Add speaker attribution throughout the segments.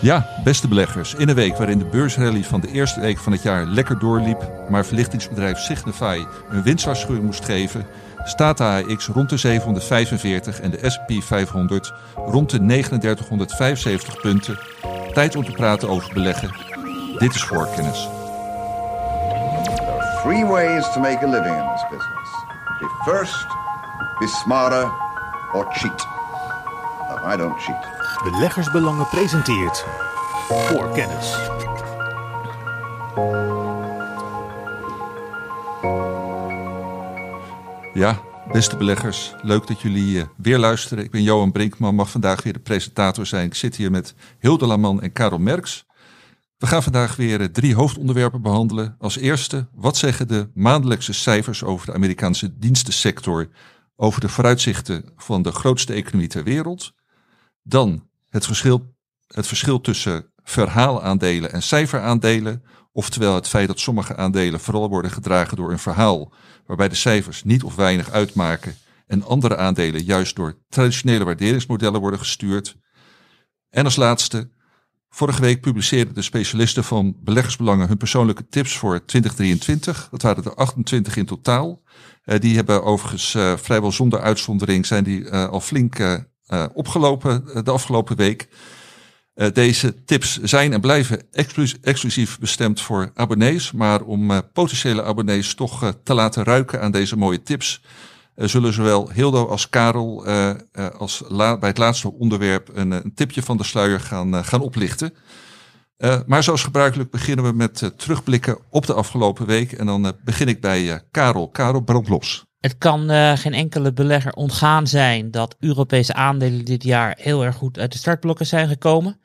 Speaker 1: Ja, beste beleggers. In een week waarin de beursrally van de eerste week van het jaar lekker doorliep, maar verlichtingsbedrijf Signify een winstwaarschuwing moest geven, staat de AX rond de 745 en de S&P 500 rond de 3975 punten. Tijd om te praten over beleggen. Dit is voorkennis.
Speaker 2: There are three ways to make a living in this business. Be first, be smarter, or cheat. No, I don't cheat.
Speaker 3: Beleggersbelangen presenteert voor kennis.
Speaker 1: Ja, beste beleggers, leuk dat jullie eh, weer luisteren. Ik ben Johan Brinkman, mag vandaag weer de presentator zijn. Ik zit hier met Hilde Laman en Karel Merks. We gaan vandaag weer eh, drie hoofdonderwerpen behandelen. Als eerste, wat zeggen de maandelijkse cijfers over de Amerikaanse dienstensector over de vooruitzichten van de grootste economie ter wereld? Dan het verschil, het verschil tussen verhaalaandelen en cijferaandelen. Oftewel het feit dat sommige aandelen vooral worden gedragen door een verhaal waarbij de cijfers niet of weinig uitmaken en andere aandelen juist door traditionele waarderingsmodellen worden gestuurd. En als laatste, vorige week publiceerden de specialisten van beleggersbelangen hun persoonlijke tips voor 2023. Dat waren er 28 in totaal. Uh, die hebben overigens uh, vrijwel zonder uitzondering zijn die uh, al flink opgelopen de afgelopen week. Uh, deze tips zijn en blijven exclusief bestemd voor abonnees. Maar om potentiële abonnees toch te laten ruiken aan deze mooie tips, zullen zowel Hildo als Karel als bij het laatste onderwerp een, een, tipje van de sluier gaan, gaan oplichten. maar zoals gebruikelijk beginnen we met terugblikken op de afgelopen week. En dan begin ik bij Karel. Karel, brand los.
Speaker 4: Het kan geen enkele belegger ontgaan zijn dat Europese aandelen dit jaar heel erg goed uit de startblokken zijn gekomen.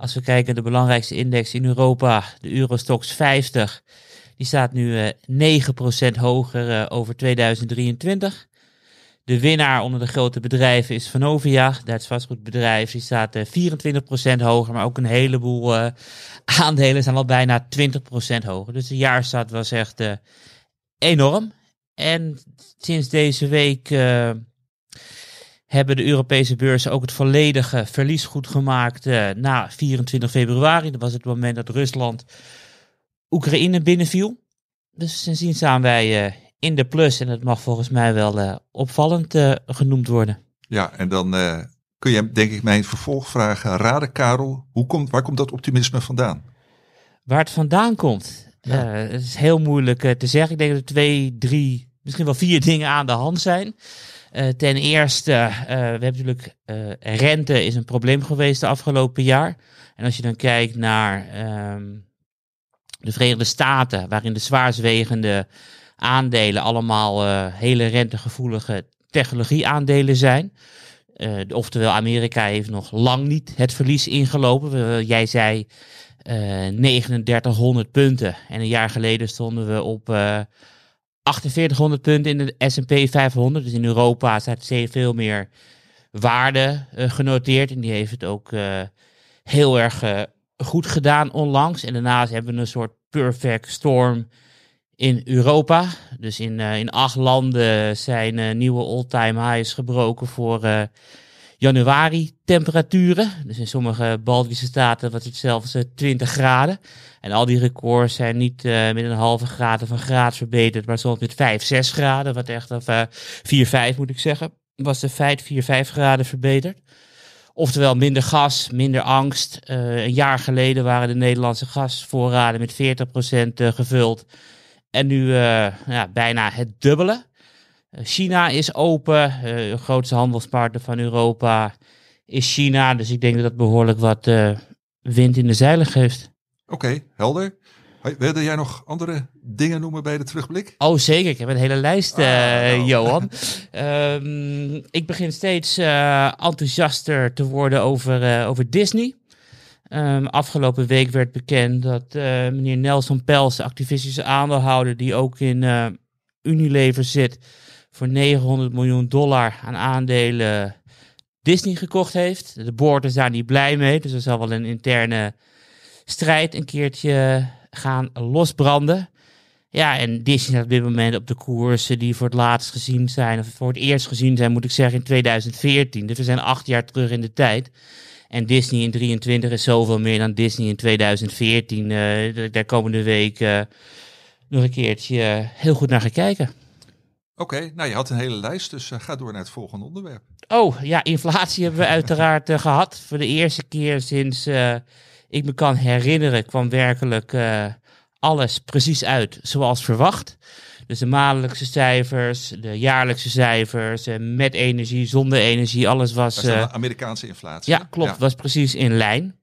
Speaker 4: Als we kijken de belangrijkste index in Europa, de Eurostox 50, die staat nu uh, 9% hoger uh, over 2023. De winnaar onder de grote bedrijven is Vanovia, Duits vastgoedbedrijf. Die staat uh, 24% hoger, maar ook een heleboel aandelen zijn al bijna 20% hoger. Dus de jaarstart was echt enorm. En sinds deze week hebben de Europese beurzen ook het volledige verlies goed gemaakt uh, na 24 februari. Dat was het moment dat Rusland Oekraïne binnenviel. Dus sindsdien staan wij uh, in de plus en het mag volgens mij wel opvallend genoemd worden.
Speaker 1: Ja, en dan kun je denk ik mijn vervolgvraag raden, Karel. Hoe komt, waar komt dat optimisme vandaan?
Speaker 4: Waar het vandaan komt? Ja. het is heel moeilijk te zeggen. Ik denk dat er twee, drie, misschien wel vier dingen aan de hand zijn. Uh, ten eerste, uh, we hebben natuurlijk uh, rente is een probleem geweest de afgelopen jaar. En als je dan kijkt naar um, de Verenigde Staten, waarin de zwaarstwegende aandelen allemaal hele rentegevoelige technologieaandelen zijn. oftewel, Amerika heeft nog lang niet het verlies ingelopen. jij zei 3900 punten. En een jaar geleden stonden we op 4800 punten in de S&P 500. Dus in Europa staat veel meer waarde uh, genoteerd. En die heeft het ook uh, heel erg uh, goed gedaan onlangs. En daarnaast hebben we een soort perfect storm in Europa. Dus in, in acht landen zijn nieuwe all-time highs gebroken voor januari temperaturen. Dus in sommige Baltische staten was het zelfs 20 eh, graden. En al die records zijn niet uh, met een halve graad of een graad verbeterd, maar soms met 5, 6 graden. Wat echt, of uh, 4, 5 moet ik zeggen, was de feit 4, 5 graden verbeterd. Oftewel minder gas, minder angst. Uh, een jaar geleden waren de Nederlandse gasvoorraden met 40% gevuld. En nu ja, bijna het dubbele. Eh, China is open, uh, de grootste handelspartner van Europa is China. Dus ik denk dat dat behoorlijk wat uh, wind in de zeilen geeft.
Speaker 1: Oké, okay, helder. Wilde jij nog andere dingen noemen bij de terugblik?
Speaker 4: Oh, zeker. Ik heb een hele lijst, uh, nou. Johan. um, ik begin steeds uh, enthousiaster te worden over, uh, over Disney. Um, afgelopen week werd bekend dat meneer Nelson Pels, activistische aandeelhouder die ook in Unilever zit, voor 900 miljoen dollar aan aandelen Disney gekocht heeft. De is daar niet blij mee, dus er zal wel een interne strijd een keertje gaan losbranden. Ja, en Disney staat op dit moment op de koersen die voor het laatst gezien zijn, of voor het eerst gezien zijn, moet ik zeggen, in 2014. Dus we zijn acht jaar terug in de tijd. En Disney in 23 is zoveel meer dan Disney in 2014. Uh, daar komende week nog een keertje uh, heel goed naar gaan kijken.
Speaker 1: Oké, nou je had een hele lijst, dus ga door naar het volgende onderwerp.
Speaker 4: Oh ja, inflatie hebben we uiteraard gehad. Voor de eerste keer sinds ik me kan herinneren kwam werkelijk alles precies uit zoals verwacht. Dus de maandelijkse cijfers, de jaarlijkse cijfers, eh, met energie, zonder energie, alles was...
Speaker 1: Dat is Amerikaanse inflatie.
Speaker 4: Ja, klopt. was precies in lijn.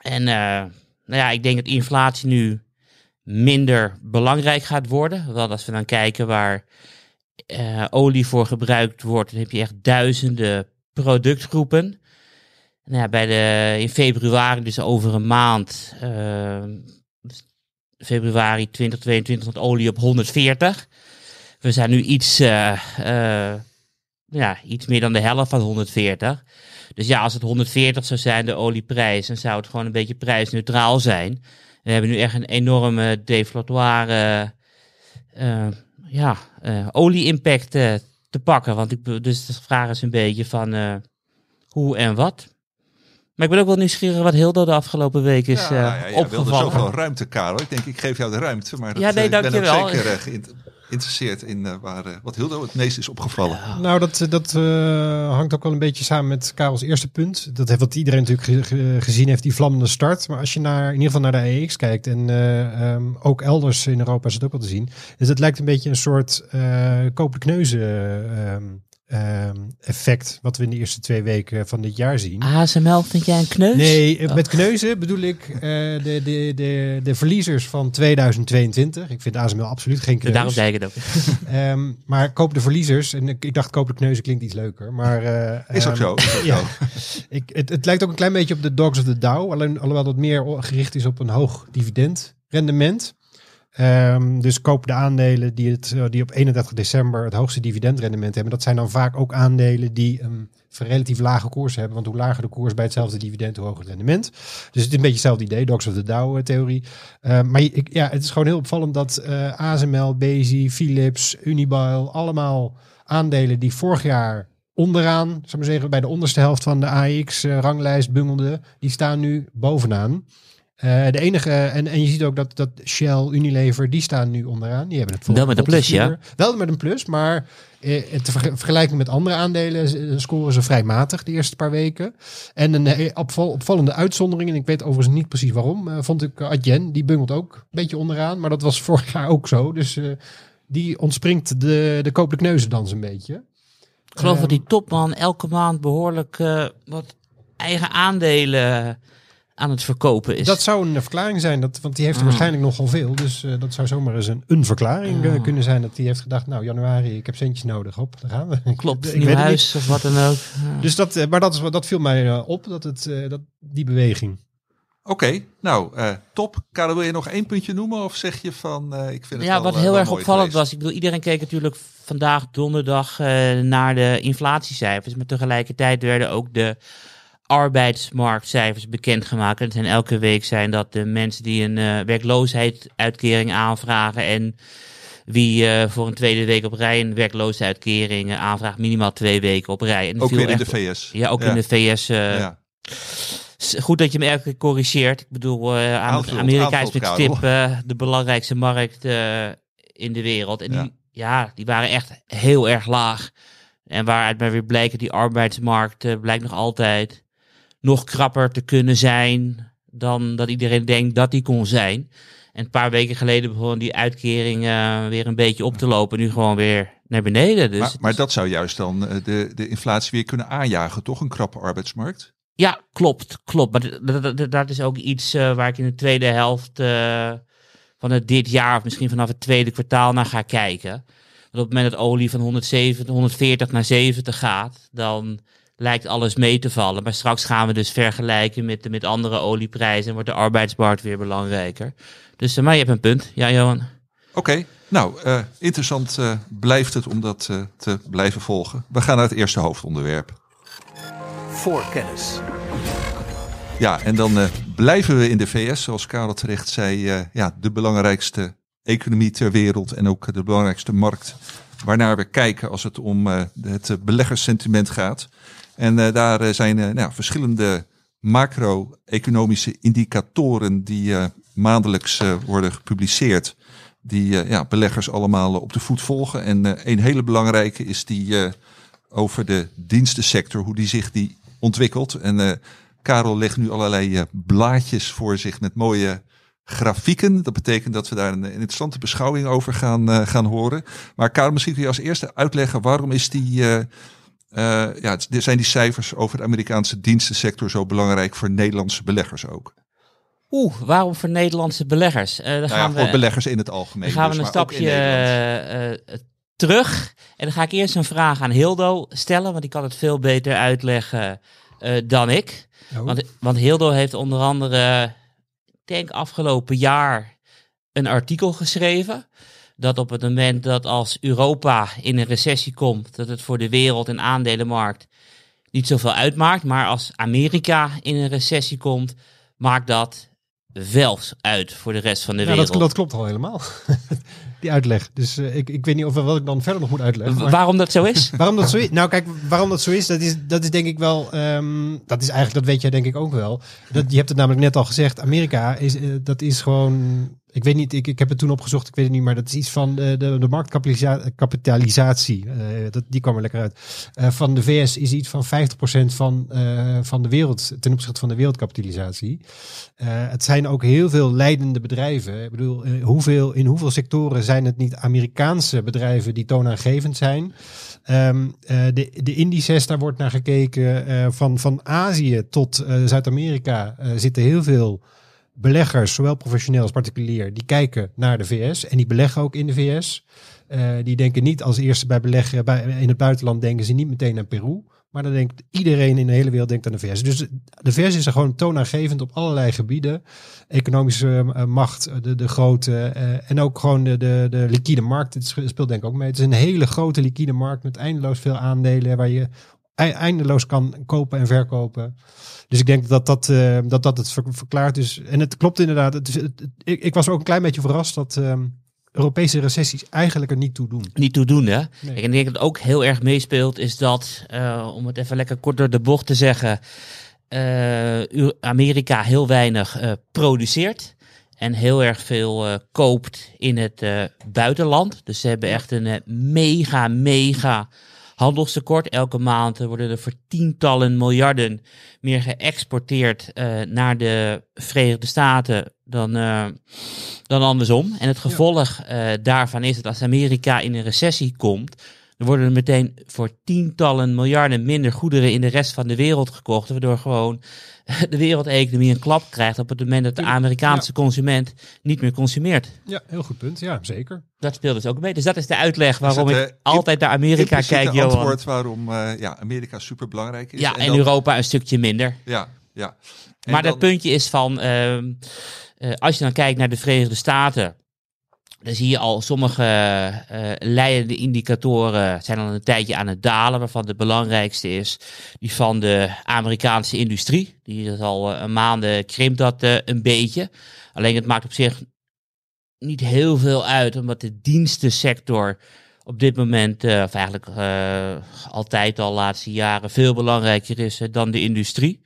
Speaker 4: En nou ja, ik denk dat inflatie nu minder belangrijk gaat worden. Want als we dan kijken waar uh, olie voor gebruikt wordt, dan heb je echt duizenden productgroepen. Nou ja, bij de, in februari, dus over een maand, februari 2022 stond olie op 140. We zijn nu iets, uh, ja, iets meer dan de helft van 140. Dus ja, als het 140 zou zijn, de olieprijs, dan zou het gewoon een beetje prijsneutraal zijn. We hebben nu echt een enorme deflatoire uh, ja, olie-impact te pakken. Want ik, dus de vraag is een beetje van hoe en wat. Maar ik ben ook wel nieuwsgierig wat Hildo de afgelopen week is ja, ja, ja, opgevallen.
Speaker 1: wilde zoveel ruimte, Karel. Ik denk, ik geef jou de ruimte. Maar dat, ja, nee, uh, ben ook zeker geïnteresseerd in uh, waar, wat Hildo het meest is opgevallen.
Speaker 5: Nou, dat, dat hangt ook wel een beetje samen met Karels eerste punt. Dat heeft wat iedereen natuurlijk gezien heeft, die vlammende start. Maar als je naar, in ieder geval naar de AX kijkt en um, ook elders in Europa is het ook wel te zien. Dus het lijkt een beetje een soort uh, kneuzen um, Ehm, effect wat we in de eerste twee weken van dit jaar zien.
Speaker 4: ASML vind jij een kneus?
Speaker 5: Nee, eh, met kneuzen bedoel ik uh, de, de, de, de verliezers van 2022. Ik vind ASML absoluut geen kneus.
Speaker 4: Daarom zei ik het ook.
Speaker 5: um, maar koop de verliezers. En ik, ik dacht koop de kneuzen klinkt iets leuker. Maar,
Speaker 1: uh, is ook zo. Is ook
Speaker 5: ja, ik, het, het lijkt ook een klein beetje op de Dogs of the Dow. Alleen, alhoewel dat meer gericht is op een hoog dividend rendement. Um, dus koop de aandelen die, het, eh, die op 31 december het hoogste dividendrendement hebben. Dat zijn dan vaak ook aandelen die een relatief lage koers hebben. Want hoe lager de koers bij hetzelfde dividend, hoe hoger het rendement. Dus het is een beetje hetzelfde idee, Dogs of the Dow-theorie. Uh, ehm, maar ik, ja, het is gewoon heel opvallend dat uh, eh, ASML, Bezi, Philips, Unibail, allemaal aandelen die vorig jaar onderaan, zou maar zeggen, bij de onderste helft van de AX-ranglijst bungelden, die staan nu bovenaan. Uh, de enige, en, en je ziet ook dat, dat Shell, Unilever, die staan nu onderaan. Die hebben het
Speaker 4: Wel met een plus, ja.
Speaker 5: Wel met een plus, maar eh, te vergelijken met andere aandelen scoren ze vrij matig de eerste paar weken. En een eh, opval, opvallende uitzondering, en ik weet overigens niet precies waarom, uh, vond ik Adyen. Die bungelt ook een beetje onderaan, maar dat was vorig jaar ook zo. Dus uh, die ontspringt de, de kopelijke neuzendans een beetje.
Speaker 4: Ik geloof dat die topman elke maand behoorlijk wat eigen aandelen aan het verkopen is.
Speaker 5: Dat zou een verklaring zijn, dat, want die heeft er mm. waarschijnlijk nogal veel. Dus uh, dat zou zomaar eens een, een verklaring uh, kunnen zijn. Dat hij heeft gedacht, nou januari, ik heb centjes nodig, op, daar gaan we.
Speaker 4: Klopt, ik nieuw huis of wat dan ook.
Speaker 5: Ja. Dus dat, uh, maar dat, is, dat viel mij op, dat, het, dat die beweging.
Speaker 1: Oké, okay, nou top. Karel, wil je nog één puntje noemen of zeg je van, ik vind het
Speaker 4: Ja,
Speaker 1: wel,
Speaker 4: wat heel erg opvallend was, ik bedoel, iedereen keek natuurlijk vandaag donderdag naar de inflatiecijfers. Maar tegelijkertijd werden ook de arbeidsmarktcijfers bekendgemaakt. En zijn elke week zijn dat de mensen die een uh, werkloosheidsuitkering aanvragen en wie uh, voor een tweede week op rij een werkloosheidsuitkering aanvraagt, minimaal twee weken op rij.
Speaker 1: En ook weer in de VS.
Speaker 4: Ja, ook in de VS. Uh, ja. Goed dat je me elke keer corrigeert. Ik bedoel, Amerika is met stip de belangrijkste markt in de wereld. En die, ja, die waren echt heel erg laag. En waaruit maar weer blijkt die arbeidsmarkt blijkt nog altijd nog krapper te kunnen zijn dan dat iedereen denkt dat die kon zijn. En een paar weken geleden begon die uitkering uh, weer een beetje op te lopen. Nu gewoon weer naar beneden. Dus
Speaker 1: maar, maar dat zou juist dan eh, de, de inflatie weer kunnen aanjagen, toch? Een krappe arbeidsmarkt?
Speaker 4: Ja, klopt. Klopt. Maar dat, dat, dat is ook iets uh, waar ik in de tweede helft uh, van het dit jaar, of misschien vanaf het tweede kwartaal, naar ga kijken. Want op het moment dat olie van 170, 140 naar 70 gaat, dan lijkt alles mee te vallen. Maar straks gaan we dus vergelijken met, met andere olieprijzen en wordt de arbeidsmarkt weer belangrijker. Dus uh, maar je hebt een punt. Ja, Johan.
Speaker 1: Oké, nou, uh, interessant uh, blijft het om dat te blijven volgen. We gaan naar het eerste hoofdonderwerp.
Speaker 3: Voorkennis.
Speaker 1: Ja, en dan blijven we in de VS, zoals Karel terecht zei. ja, de belangrijkste economie ter wereld en ook de belangrijkste markt waarnaar we kijken als het om het beleggerssentiment gaat. En eh, daar eh, zijn eh, nou, verschillende macro-economische indicatoren die maandelijks worden gepubliceerd. Die ja, beleggers allemaal op de voet volgen. En een hele belangrijke is die over de dienstensector, hoe die zich die ontwikkelt. En Karel legt nu allerlei blaadjes voor zich met mooie grafieken. Dat betekent dat we daar een, interessante beschouwing over gaan, gaan horen. Maar Karel, misschien kun je als eerste uitleggen waarom is die, ja, het- zijn die cijfers over de Amerikaanse dienstensector zo belangrijk voor Nederlandse beleggers ook?
Speaker 4: Oeh, waarom voor Nederlandse beleggers? Eh dan
Speaker 1: Nou ja,
Speaker 4: gaan
Speaker 1: voor
Speaker 4: we,
Speaker 1: beleggers in het algemeen.
Speaker 4: dan gaan we
Speaker 1: dus,
Speaker 4: een stapje eh, eh, terug. En dan ga ik eerst een vraag aan Hildo stellen, want die kan het veel beter uitleggen eh, dan ik.
Speaker 5: Oh.
Speaker 4: Want, want Hildo heeft onder andere, ik denk afgelopen jaar, een artikel geschreven. Dat op het moment dat als Europa in een recessie komt, dat het voor de wereld en aandelenmarkt niet zoveel uitmaakt. Maar als Amerika in een recessie komt, maakt dat wel uit voor de rest van de
Speaker 5: Ja,
Speaker 4: wereld.
Speaker 5: dat, dat klopt al helemaal. Die uitleg. Dus eh, ik, ik weet niet of wat ik dan verder nog moet uitleggen. Maar-
Speaker 4: Waarom dat zo is?
Speaker 5: Waarom dat zo is? Nou, kijk, waarom dat zo is, dat is, dat is denk ik wel. ehm, dat is eigenlijk, dat weet jij denk ik ook wel. Dat, je hebt het namelijk net al gezegd. Amerika is, eh, dat is gewoon. Ik weet niet, ik, ik heb het toen opgezocht, ik weet het niet, maar dat is iets van de, de, de marktkapitalisatie. eh, dat, die kwam er lekker uit. Eh, van de VS is iets van 50% van, eh, van de wereld, ten opzichte van de wereldkapitalisatie. Eh, het zijn ook heel veel leidende bedrijven. Ik bedoel, eh, hoeveel, in hoeveel sectoren zijn het niet Amerikaanse bedrijven die toonaangevend zijn? Ehm, eh, de, de indices, daar wordt naar gekeken. eh, van, van Azië tot eh, Zuid-Amerika eh, zitten heel veel beleggers, zowel professioneel als particulier, die kijken naar de VS en die beleggen ook in de VS. Eh, die denken niet als eerste bij beleggen bij, in het buitenland, denken ze niet meteen aan Peru. Maar dan denkt iedereen in de hele wereld denkt aan de VS. Dus de VS is er gewoon toonaangevend op allerlei gebieden. Economische eh, macht, eh, de, de grote en ook gewoon de, de, de liquide markt. Het speelt denk ik ook mee. Het is een hele grote liquide markt met eindeloos veel aandelen waar je eindeloos kan kopen en verkopen. Dus ik denk dat dat, eh, dat, dat het ver- verklaart. Dus, en het klopt inderdaad. Het is, ik, ik was ook een klein beetje verrast dat ehm, Europese recessies eigenlijk er niet toe doen.
Speaker 4: Niet toedoende.
Speaker 5: Nee.
Speaker 4: Kijk, en ik denk dat het ook heel erg meespeelt, is dat, eh, om het even lekker kort door de bocht te zeggen, eh, Amerika heel weinig produceert. En heel erg veel koopt in het buitenland. Dus ze hebben echt een mega, mega handelstekort. Elke maand worden er voor tientallen miljarden meer geëxporteerd eh, naar de Verenigde Staten dan, eh, dan andersom. En het gevolg eh, daarvan is dat als Amerika in een recessie komt, dan worden er meteen voor tientallen miljarden minder goederen in de rest van de wereld gekocht. Waardoor gewoon de wereldeconomie een klap krijgt op het moment dat de Amerikaanse consument niet meer consumeert.
Speaker 5: Ja, heel goed punt. Ja, zeker.
Speaker 4: Dat speelt dus ook mee. Dus dat is de uitleg waarom
Speaker 1: het,
Speaker 4: ik
Speaker 1: eh,
Speaker 4: altijd naar Amerika kijk, Johan.
Speaker 1: antwoord waarom eh, ja, Amerika super belangrijk is.
Speaker 4: Ja, en
Speaker 1: dan-
Speaker 4: Europa een stukje minder.
Speaker 1: Ja, ja. En
Speaker 4: maar
Speaker 1: dan-
Speaker 4: dat puntje is van, ehm, eh, als je dan kijkt naar de Verenigde Staten, dan zie je al sommige eh, leidende indicatoren zijn al een tijdje aan het dalen, waarvan de belangrijkste is die van de Amerikaanse industrie. Die is al eh, een maanden krimpt dat eh, een beetje. Alleen het maakt op zich niet heel veel uit, omdat de dienstensector op dit moment, of eigenlijk altijd al de laatste jaren, veel belangrijker is dan de industrie.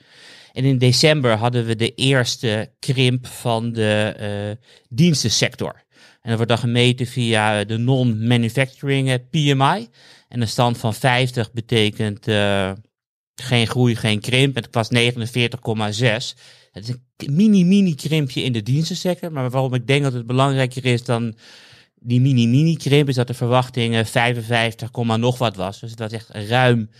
Speaker 4: En in december hadden we de eerste krimp van de dienstensector. En dat wordt dan gemeten via de non-manufacturing eh, PMI. En een stand van 50 betekent eh, geen groei, geen krimp. Het was 49,6. Het is een mini-mini krimpje in de dienstensector. Maar waarom ik denk dat het belangrijker is dan die mini-mini krimp, is dat de verwachting eh, 55, komma nog wat was. Dus het was echt ruim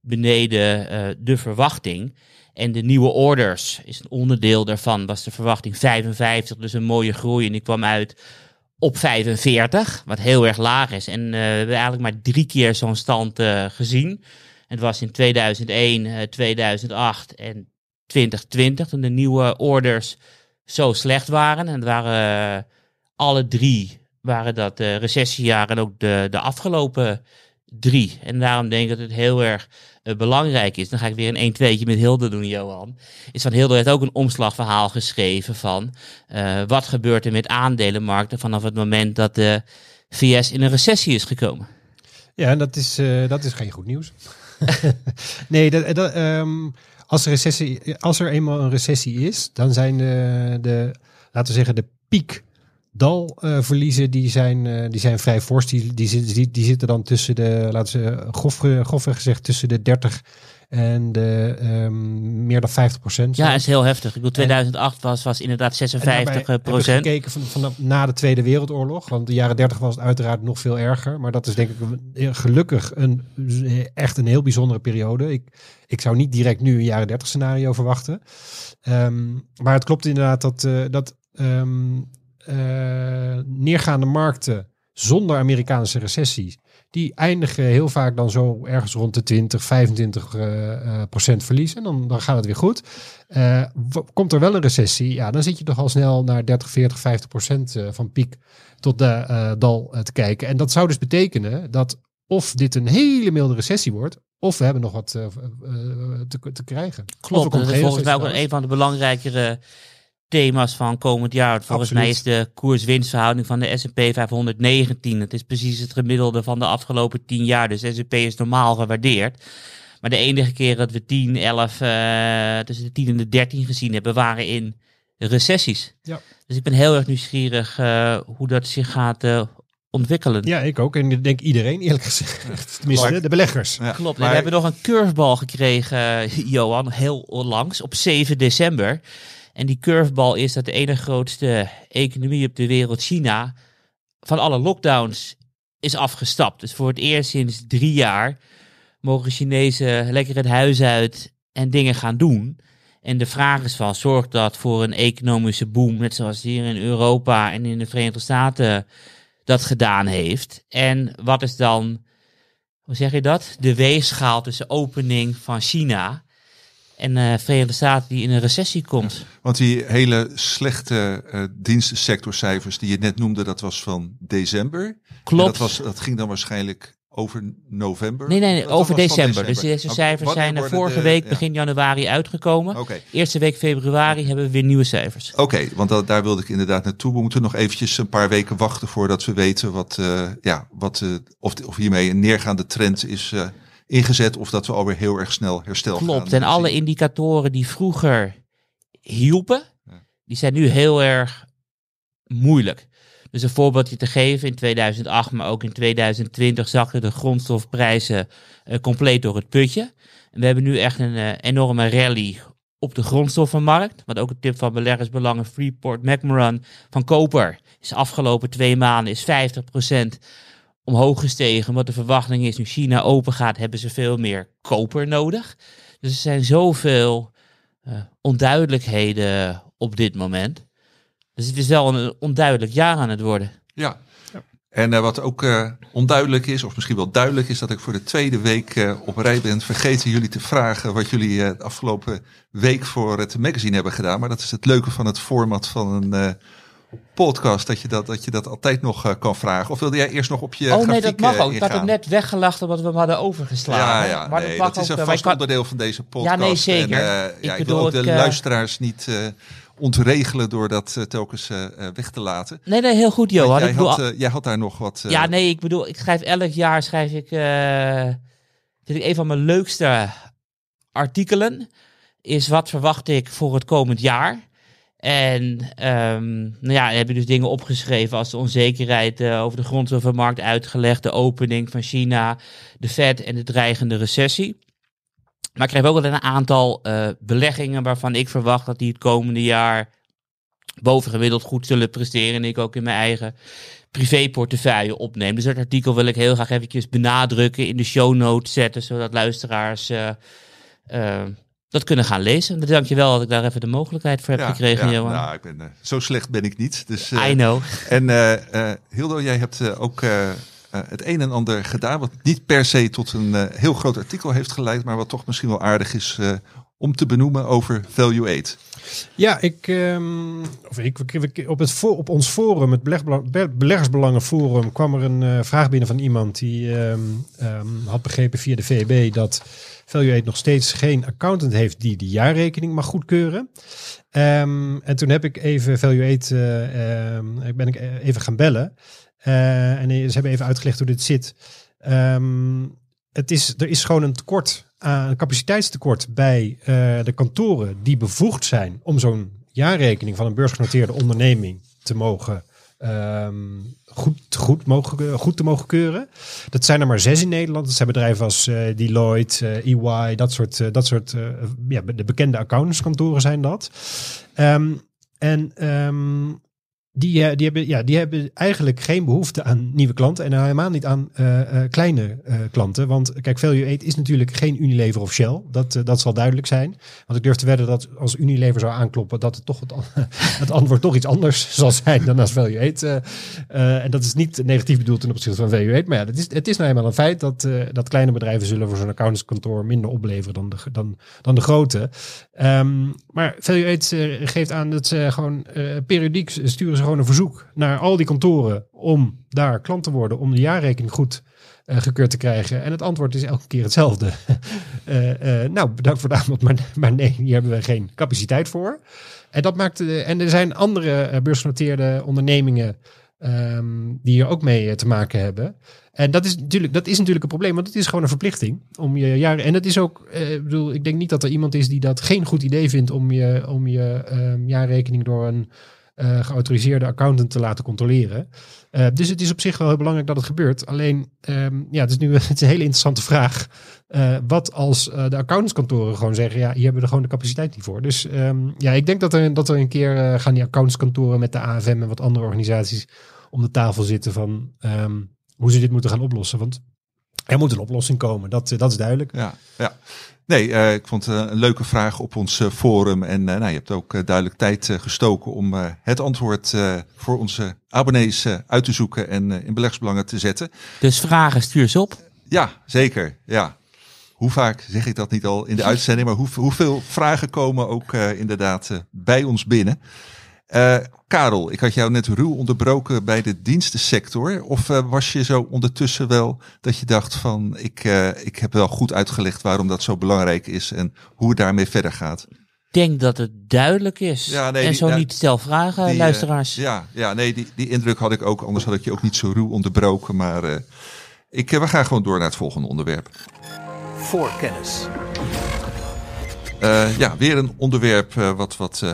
Speaker 4: beneden eh, de verwachting. En de nieuwe orders is een onderdeel daarvan. Was de verwachting 55, dus een mooie groei. En die kwam uit op 45, wat heel erg laag is. En eh, we hebben eigenlijk maar drie keer zo'n stand eh, gezien. Het was in 2001, eh, 2008 en 2020, toen de nieuwe orders zo slecht waren. En het waren eh, alle drie waren dat recessiejaren en ook de, de afgelopen drie. En daarom denk ik dat het heel erg eh, belangrijk is. Dan ga ik weer een 1 2 met Hilde doen, Johan. Is van Hilde heeft ook een omslagverhaal geschreven van eh, wat gebeurt er met aandelenmarkten vanaf het moment dat de VS in een recessie is gekomen.
Speaker 5: Ja, en dat is, eh, dat is geen goed nieuws. nee, dat, dat, ehm, als, er recessie, als er eenmaal een recessie is, dan zijn de, de laten we zeggen, de piek dalverliezen die, zijn, eh, die zijn vrij fors. Die, die, zitten- die, die zitten dan tussen de, laten we grof, grofweg gezegd, tussen de 30 en de ehm, meer dan 50 procent.
Speaker 4: Ja, is heel heftig. Ik bedoel, 2008 was, was inderdaad 56 procent.
Speaker 5: gekeken van, vanaf na de Tweede Wereldoorlog. Want de jaren 30 was het uiteraard nog veel erger. Maar dat is denk ik een- gelukkig een, echt een heel bijzondere periode. Ik, ik zou niet direct nu een jaren 30 scenario verwachten. Ehm, maar het klopt inderdaad dat, eh, dat ehm, eh, neergaande markten zonder Amerikaanse recessies, die eindigen heel vaak dan zo ergens rond de 20, 25 eh, eh, procent verlies. En dan, dan gaat het weer goed. Eh, komt er wel een recessie, ja, dan zit je toch al snel naar 30, 40, 50 procent eh, van piek tot de eh, dal eh, te kijken. En dat zou dus betekenen dat of dit een hele milde recessie wordt, of we hebben nog wat eh, eh, te, te krijgen.
Speaker 4: Klopt, dat is volgens mij ook een van de belangrijkere thema's van komend jaar. Volgens mij is de koers-winstverhouding van de S&P 519. Het is precies het gemiddelde van de afgelopen 10 jaar. Dus de S&P is normaal gewaardeerd. Maar de enige keer dat we 10, 11, eh, tussen de 10 en de 13 gezien hebben, waren in recessies.
Speaker 5: Ja.
Speaker 4: Dus ik ben heel erg nieuwsgierig eh, hoe dat zich gaat eh, ontwikkelen.
Speaker 5: Ja, ik ook. En ik denk iedereen, eerlijk gezegd. Tenminste, de beleggers.
Speaker 1: Ja,
Speaker 4: Klopt. En
Speaker 1: maar-
Speaker 4: we hebben nog een curveball gekregen, Johan, heel langs, op 7 december. En die curveball is dat de ene grootste economie op de wereld, China, van alle lockdowns is afgestapt. Dus voor het eerst sinds drie jaar mogen Chinezen lekker het huis uit en dingen gaan doen. En de vraag is van, zorgt dat voor een economische boom, net zoals hier in Europa en in de Verenigde Staten dat gedaan heeft? En wat is dan hoe zeg je dat? De weegschaal tussen opening van China en eh Verenigde Staten die in een recessie komt.
Speaker 1: Want die hele slechte eh dienstensectorcijfers die je net noemde, dat was van december. En
Speaker 4: Klopt.
Speaker 1: dat, was, dat ging dan waarschijnlijk over november.
Speaker 4: nee, nee, nee over december. Dus deze cijfers zijn er vorige
Speaker 1: de-
Speaker 4: week,
Speaker 1: ja.
Speaker 4: begin januari, uitgekomen.
Speaker 1: Oké,
Speaker 4: Eerste week februari hebben we weer nieuwe cijfers.
Speaker 1: Oké, want dat, daar wilde ik inderdaad naartoe. We moeten nog eventjes een paar weken wachten voordat we weten wat, eh, ja, wat, of, of hiermee een neergaande trend is ingezet. Of dat we alweer heel erg snel herstel
Speaker 4: Klopt. En
Speaker 1: zien.
Speaker 4: alle indicatoren die vroeger hielpen,
Speaker 1: Ja.
Speaker 4: die zijn nu heel erg moeilijk. Dus een voorbeeldje te geven, in 2008, maar ook in 2020 zakten de grondstofprijzen eh, compleet door het putje. En we hebben nu echt een eh, enorme rally op de grondstoffenmarkt. Wat ook een tip van beleggersbelangen Freeport McMoran van koper is de afgelopen twee maanden is 50% omhoog gestegen. Omdat de verwachting is nu China open gaat, hebben ze veel meer koper nodig. Dus er zijn zoveel eh, onduidelijkheden op dit moment. Dus het is wel een onduidelijk jaar aan het worden.
Speaker 1: Ja. En eh, wat ook eh, onduidelijk is, of misschien wel duidelijk is, dat ik voor de tweede week eh, op rij ben vergeten jullie te vragen wat jullie eh, de afgelopen week voor het magazine hebben gedaan. Maar dat is het leuke van het format van een eh, podcast, dat je dat, dat je dat altijd nog eh, kan vragen. Of wilde jij eerst nog op je
Speaker 4: oh nee, dat mag
Speaker 1: eh,
Speaker 4: ook. Ik had het net weggelachen omdat we hem hadden overgeslagen.
Speaker 1: Ja, ja,
Speaker 4: maar
Speaker 1: nee,
Speaker 4: dat,
Speaker 1: is een
Speaker 4: eh,
Speaker 1: vast
Speaker 4: kan-
Speaker 1: onderdeel van deze podcast.
Speaker 4: nee, zeker.
Speaker 1: En,
Speaker 4: Ik
Speaker 1: ja, ik,
Speaker 4: bedoel,
Speaker 1: wil ook de luisteraars niet ontregelen door dat telkens weg te laten.
Speaker 4: Nee, nee, heel goed, Johan.
Speaker 1: Jij,
Speaker 4: ik
Speaker 1: had, jij had daar nog wat...
Speaker 4: Ja, nee, ik bedoel, ik schrijf elk jaar schrijf ik, vind ik een van mijn leukste artikelen is wat verwacht ik voor het komend jaar. En ehm, nou ja, heb je dus dingen opgeschreven als de onzekerheid eh, over de grondstoffenmarkt uitgelegd, de opening van China, de Fed en de dreigende recessie. Maar ik krijg ook wel een aantal eh, beleggingen waarvan ik verwacht dat die het komende jaar bovengemiddeld goed zullen presteren. En ik ook in mijn eigen privéportefeuille opneem. Dus dat artikel wil ik heel graag eventjes benadrukken, in de show notes zetten, zodat luisteraars eh, dat kunnen gaan lezen. Dan dank je wel dat ik daar even de mogelijkheid voor heb
Speaker 1: ja,
Speaker 4: gekregen,
Speaker 1: ja,
Speaker 4: Johan.
Speaker 1: Nou, ik ben, eh, zo slecht ben ik niet. Dus, eh,
Speaker 4: I know.
Speaker 1: En eh, Hildo, jij hebt ook het een en ander gedaan, wat niet per se tot een heel groot artikel heeft geleid, maar wat toch misschien wel aardig is om te benoemen over Value Aid.
Speaker 5: Ja, ik, ehm, of ik, op, het voor, op ons forum, het Beleg- Be- Beleggersbelangen Forum, kwam er een eh, vraag binnen van iemand die ehm, ehm, had begrepen via de VEB dat Value Aid nog steeds geen accountant heeft die de jaarrekening mag goedkeuren. En toen heb ik even Value Aid, eh, ehm, ik ben ik even gaan bellen. Eh, en ze hebben even uitgelegd hoe dit zit. Het is, er is gewoon een tekort, een capaciteitstekort bij eh, de kantoren die bevoegd zijn om zo'n jaarrekening van een beursgenoteerde onderneming te mogen ehm, goed, goed, mogen, goed te mogen keuren. Dat zijn er maar zes in Nederland. Dat zijn bedrijven als eh, Deloitte, eh, EY, dat soort, eh, dat soort eh, ja, de bekende accountantskantoren zijn dat. Ehm, en ehm, die, eh, die, hebben, ja, die hebben eigenlijk geen behoefte aan nieuwe klanten en helemaal niet aan eh, eh, kleine klanten. Want kijk, Value Aid is natuurlijk geen Unilever of Shell. Dat, dat zal duidelijk zijn. Want ik durf te wedden dat als Unilever zou aankloppen, dat het toch het, an- het antwoord toch iets anders zal zijn dan als Value Aid. en dat is niet negatief bedoeld ten opzichte van Value Aid. Maar ja, het is, het is nou eenmaal een feit dat, dat kleine bedrijven zullen voor zo'n accountantskantoor minder opleveren dan de, dan, dan de grote. Ehm, maar Value Aid geeft aan dat ze gewoon periodiek sturen ze gewoon een verzoek naar al die kantoren om daar klant te worden, om de jaarrekening goed eh, gekeurd te krijgen. En het antwoord is elke keer hetzelfde. Eh, eh, nou, bedankt voor de aanbod, maar, maar nee, hier hebben we geen capaciteit voor. En dat maakt. en er zijn andere beursgenoteerde ondernemingen ehm, die hier ook mee te maken hebben. En dat is, natuurlijk, dat is natuurlijk een probleem, want het is gewoon een verplichting om je jaren. En het is ook, ik bedoel, ik denk niet dat er iemand is die dat geen goed idee vindt om je, om je ehm, jaarrekening door een geautoriseerde accountant te laten controleren. Eh, dus het is op zich wel heel belangrijk dat het gebeurt. Alleen, ehm, ja, het is nu het een hele interessante vraag. Eh, wat als eh, de accountantskantoren gewoon zeggen, ja, hier hebben we er gewoon de capaciteit niet voor. Dus ehm, ja, ik denk dat er, dat er een keer eh, gaan die accountantskantoren met de AFM en wat andere organisaties om de tafel zitten van ehm, hoe ze dit moeten gaan oplossen. Want er moet een oplossing komen, dat, eh, dat is duidelijk.
Speaker 1: Ja, ja. Nee, eh, ik vond het een leuke vraag op ons eh, forum. En eh, nou, je hebt ook eh, duidelijk tijd eh, gestoken om eh, het antwoord eh, voor onze abonnees eh, uit te zoeken en eh, in beleggsbelangen te zetten.
Speaker 4: Dus vragen stuur ze op.
Speaker 1: Ja, zeker. Ja. Hoe vaak zeg ik dat niet al in de uitzending, maar hoe, hoeveel vragen komen ook eh, inderdaad eh, bij ons binnen? Eh, Karel, ik had jou net ruw onderbroken bij de dienstensector. Of eh, was je zo ondertussen wel dat je dacht van ik, eh, ik heb wel goed uitgelegd waarom dat zo belangrijk is en hoe het daarmee verder gaat?
Speaker 4: Ik denk dat het duidelijk is.
Speaker 1: Ja, nee,
Speaker 4: en
Speaker 1: die-
Speaker 4: zo
Speaker 1: ja,
Speaker 4: niet stel vragen,
Speaker 1: Die,
Speaker 4: luisteraars.
Speaker 1: ja, ja, nee, die, die indruk had ik ook. Anders had ik je ook niet zo ruw onderbroken. Maar eh, ik, we gaan gewoon door naar het volgende onderwerp.
Speaker 3: Voorkennis.
Speaker 1: Eh, ja, weer een onderwerp wat wat eh,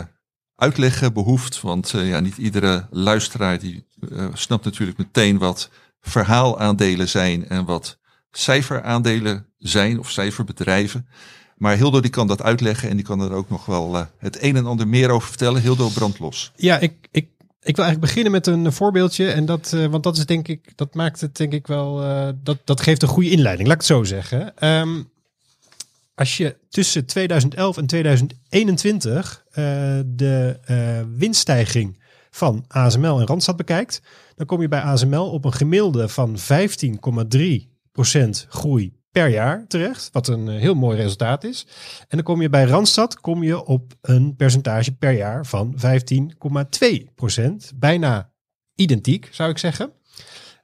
Speaker 1: uitleg behoeft. Want eh, ja, niet iedere luisteraar die eh, snapt natuurlijk meteen wat verhaalaandelen zijn en wat cijferaandelen zijn of cijferbedrijven. Maar Hildo die kan dat uitleggen en die kan er ook nog wel eh, het een en ander meer over vertellen. Hildo brandlos.
Speaker 5: Ja, ik, ik, ik wil eigenlijk beginnen met een voorbeeldje. En dat, want dat is denk ik, dat maakt het denk ik wel, dat, dat geeft een goede inleiding, laat ik het zo zeggen. Ehm, als je tussen 2011 en 2021 eh, de eh, winststijging van ASML en Randstad bekijkt, dan kom je bij ASML op een gemiddelde van 15,3% groei per jaar terecht, wat een eh, heel mooi resultaat is. En dan kom je bij Randstad kom je op een percentage per jaar van 15,2%. Bijna identiek, zou ik zeggen.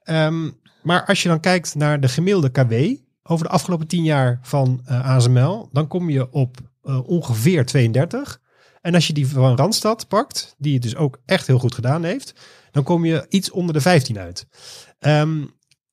Speaker 5: Ehm, maar als je dan kijkt naar de gemiddelde KW over de afgelopen 10 jaar van eh, ASML, dan kom je op eh, ongeveer 32. En als je die van Randstad pakt, die het dus ook echt heel goed gedaan heeft, dan kom je iets onder de 15 uit. Ehm,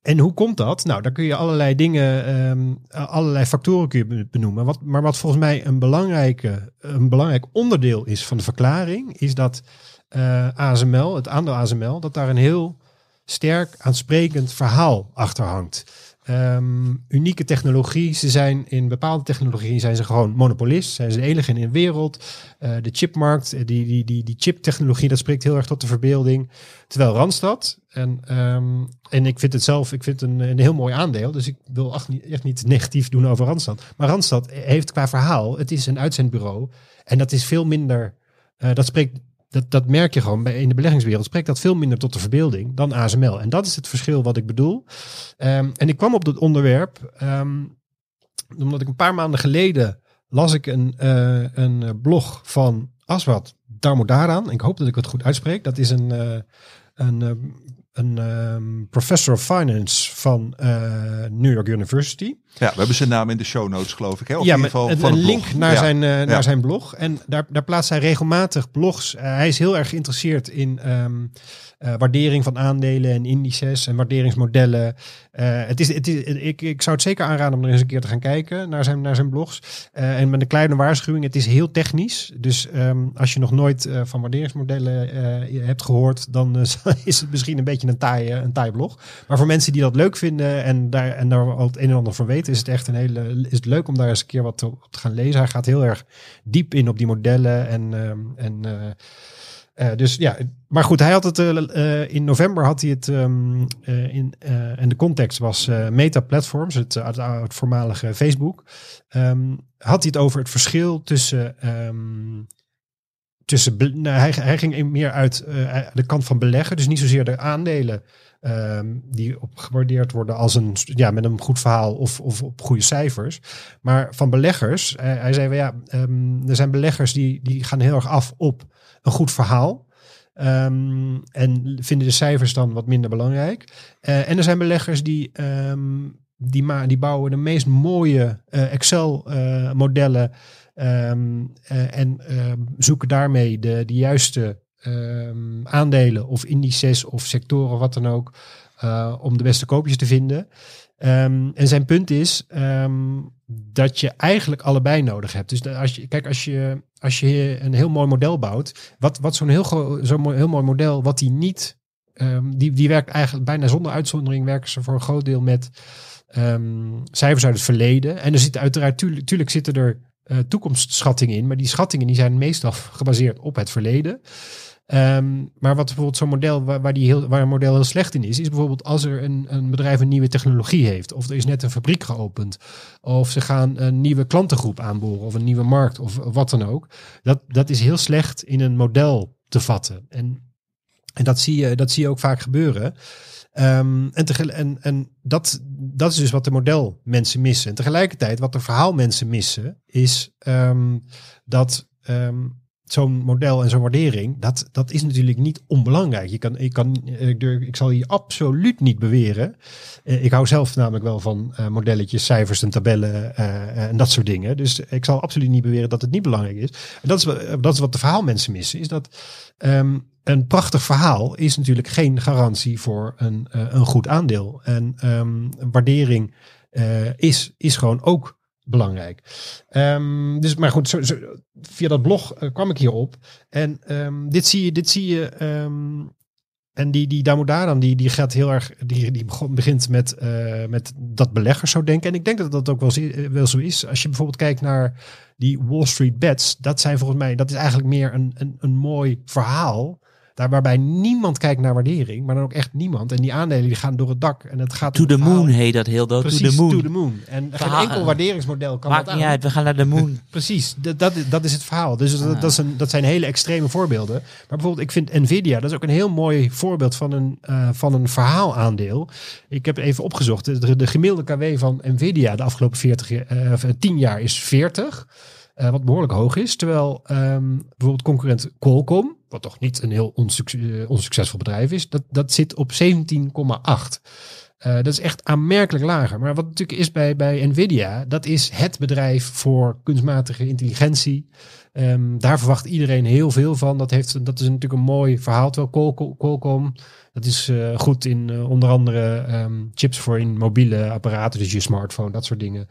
Speaker 5: en hoe komt dat? Nou, daar kun je allerlei dingen, ehm, allerlei factoren kun je benoemen. Wat, maar wat volgens mij een, belangrijke, een belangrijk onderdeel is van de verklaring, is dat eh, ASML, het aandeel ASML, dat daar een heel sterk aansprekend verhaal achter hangt. Ehm, unieke technologie. Ze zijn in bepaalde technologieën zijn ze gewoon monopolist. Zijn ze de enige in de wereld. Eh, de chipmarkt, eh, die, die, die, die chiptechnologie, dat spreekt heel erg tot de verbeelding. Terwijl Randstad, en, ehm, en ik vind het zelf, ik vind een, een heel mooi aandeel. Dus ik wil echt niet, echt negatief doen over Randstad. Maar Randstad heeft qua verhaal, het is een uitzendbureau. En dat is veel minder, eh, dat spreekt dat, dat merk je gewoon bij, in de beleggingswereld. Spreekt dat veel minder tot de verbeelding dan ASML. En dat is het verschil wat ik bedoel. Ehm, en ik kwam op dat onderwerp ehm, omdat ik een paar maanden geleden las ik een, eh, een blog van Aswad Damodaran. Ik hoop dat ik het goed uitspreek. Dat is een, eh, een, eh, een ehm, professor of finance van eh, New York University.
Speaker 1: Ja, we hebben zijn naam in de show notes, geloof ik. Hè? Of
Speaker 5: ja,
Speaker 1: in ieder geval
Speaker 5: een,
Speaker 1: van
Speaker 5: een link
Speaker 1: blog.
Speaker 5: naar,
Speaker 1: Ja.
Speaker 5: zijn, eh,
Speaker 1: Ja.
Speaker 5: naar zijn blog. En daar, daar plaatst hij regelmatig blogs. Eh, hij is heel erg geïnteresseerd in ehm, eh, waardering van aandelen en indices en waarderingsmodellen. Het is, het is, ik, ik zou het zeker aanraden om er eens een keer te gaan kijken naar zijn, naar zijn blogs. En met een kleine waarschuwing, het is heel technisch. Dus ehm, als je nog nooit van waarderingsmodellen hebt gehoord, dan is het misschien een beetje een taai, een taai blog. Maar voor mensen die dat leuk vinden en daar, en daar al het een en ander van weten, is het echt een hele, is het leuk om daar eens een keer wat op te gaan lezen. Hij gaat heel erg diep in op die modellen en, ehm, en eh, eh, dus ja, maar goed, hij had het eh, eh, in november had hij het ehm, eh, in eh, en de context was eh, Meta Platforms, het, eh, het, het voormalige Facebook. Ehm, had hij het over het verschil tussen tussen nou, hij, hij ging meer uit eh, de kant van beleggen, dus niet zozeer de aandelen ehm, die op gewaardeerd worden als een ja met een goed verhaal of, of op goede cijfers, maar van beleggers. Hij, hij zei van ja, ehm, er zijn beleggers die die gaan heel erg af op een goed verhaal. Ehm, en vinden de cijfers dan wat minder belangrijk. Eh, en er zijn beleggers die, die, die bouwen de meest mooie eh, Excel-modellen. Ehm, eh, en ehm, zoeken daarmee de, de juiste ehm, aandelen of indices of sectoren, wat dan ook. eh, om de beste koopjes te vinden. En zijn punt is dat je eigenlijk allebei nodig hebt. Dus als je, kijk, als je, als je een heel mooi model bouwt, wat, wat zo'n heel, zo'n heel mooi model, wat die niet, die, die werkt eigenlijk bijna zonder uitzondering, werken ze voor een groot deel met cijfers uit het verleden. En er zitten uiteraard, tuurlijk, tuurlijk zitten er eh, toekomstschattingen in, maar die schattingen die zijn meestal gebaseerd op het verleden. Ehm, maar wat bijvoorbeeld zo'n model waar, die heel, waar een model heel slecht in is, is bijvoorbeeld als er een, een bedrijf een nieuwe technologie heeft, of er is net een fabriek geopend, of ze gaan een nieuwe klantengroep aanboren, of een nieuwe markt, of wat dan ook. Dat, dat is heel slecht in een model te vatten. En, en dat, zie je, dat zie je ook vaak gebeuren. Ehm, en en, en dat, dat is dus wat de modelmensen missen. En tegelijkertijd, wat de verhaalmensen missen, is ehm, dat ehm, zo'n model en zo'n waardering, dat, dat is natuurlijk niet onbelangrijk. Je kan, ik, kan, ik, durf- ik zal hier absoluut niet beweren. Eh, ik hou zelf namelijk wel van eh, modelletjes, cijfers en tabellen eh, en dat soort dingen. Dus ik zal absoluut niet beweren dat het niet belangrijk is. En dat is, dat is wat de verhaalmensen missen, is dat ehm, een prachtig verhaal is natuurlijk geen garantie voor een, eh, een goed aandeel. En ehm, waardering eh, is, is gewoon ook belangrijk. Ehm, dus, maar goed, zo, via dat blog eh, kwam ik hierop. En ehm, dit zie je, dit zie je. en die, die Damodaran, die, die gaat heel erg, die, die begint met, met dat beleggers zo denken. En ik denk dat dat ook wel, wel zo is. Als je bijvoorbeeld kijkt naar die Wall Street bets, dat zijn volgens mij, dat is eigenlijk meer een, een, een mooi verhaal. Daar waarbij niemand kijkt naar waardering, maar dan ook echt niemand. En die aandelen die gaan door het dak. En het gaat
Speaker 4: To the moon heet dat heel dat. To
Speaker 5: Precies,
Speaker 4: the moon.
Speaker 5: En geen enkel waarderingsmodel kan
Speaker 4: Maakt
Speaker 5: dat
Speaker 4: niet
Speaker 5: aan.
Speaker 4: uit, we gaan naar de moon.
Speaker 5: Precies, dat, dat, is- dat is het verhaal. Dus dat,
Speaker 4: Ah.
Speaker 5: dat, is een, dat zijn hele extreme voorbeelden. Maar bijvoorbeeld, ik vind Nvidia, dat is ook een heel mooi voorbeeld van een, eh, van een verhaalaandeel. Ik heb even opgezocht, de, de gemiddelde KW van Nvidia de afgelopen 40, jaar- eh, of, eh, 10 jaar is 40. Eh, wat behoorlijk hoog is. Terwijl ehm, bijvoorbeeld concurrent Qualcomm, wat toch niet een heel eh, onsuccesvol bedrijf is, dat, dat zit op 17,8. Eh, dat is echt aanmerkelijk lager. Maar wat natuurlijk is bij, bij Nvidia, dat is het bedrijf voor kunstmatige intelligentie. Ehm, daar verwacht iedereen heel veel van. Dat, heeft, dat is natuurlijk een mooi verhaal. Terwijl Qual- Qualcomm, dat is goed in onder andere ehm, chips voor in mobiele apparaten, dus je smartphone, dat soort dingen.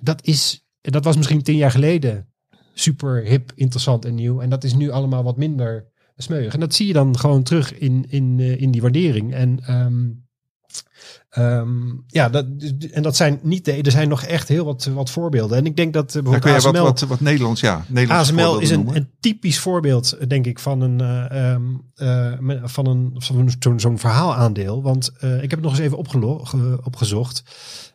Speaker 5: Dat, is, dat was misschien tien jaar geleden super hip, interessant en nieuw. En dat is nu allemaal wat minder smeuig. En dat zie je dan gewoon terug in, in, eh, in die waardering. En ehm, ehm, ja, dat, en dat zijn niet de, er zijn nog echt heel wat, wat voorbeelden. En ik denk dat eh, bijvoorbeeld
Speaker 1: wat,
Speaker 5: ASML,
Speaker 1: wat, wat Nederlands, ja. Nederlands
Speaker 5: ASML is een, een typisch voorbeeld, eh, denk ik, van een, eh, ehm, eh, van een van zo'n zo'n verhaalaandeel. Want ik heb het nog eens even opgelo- ge- opgezocht.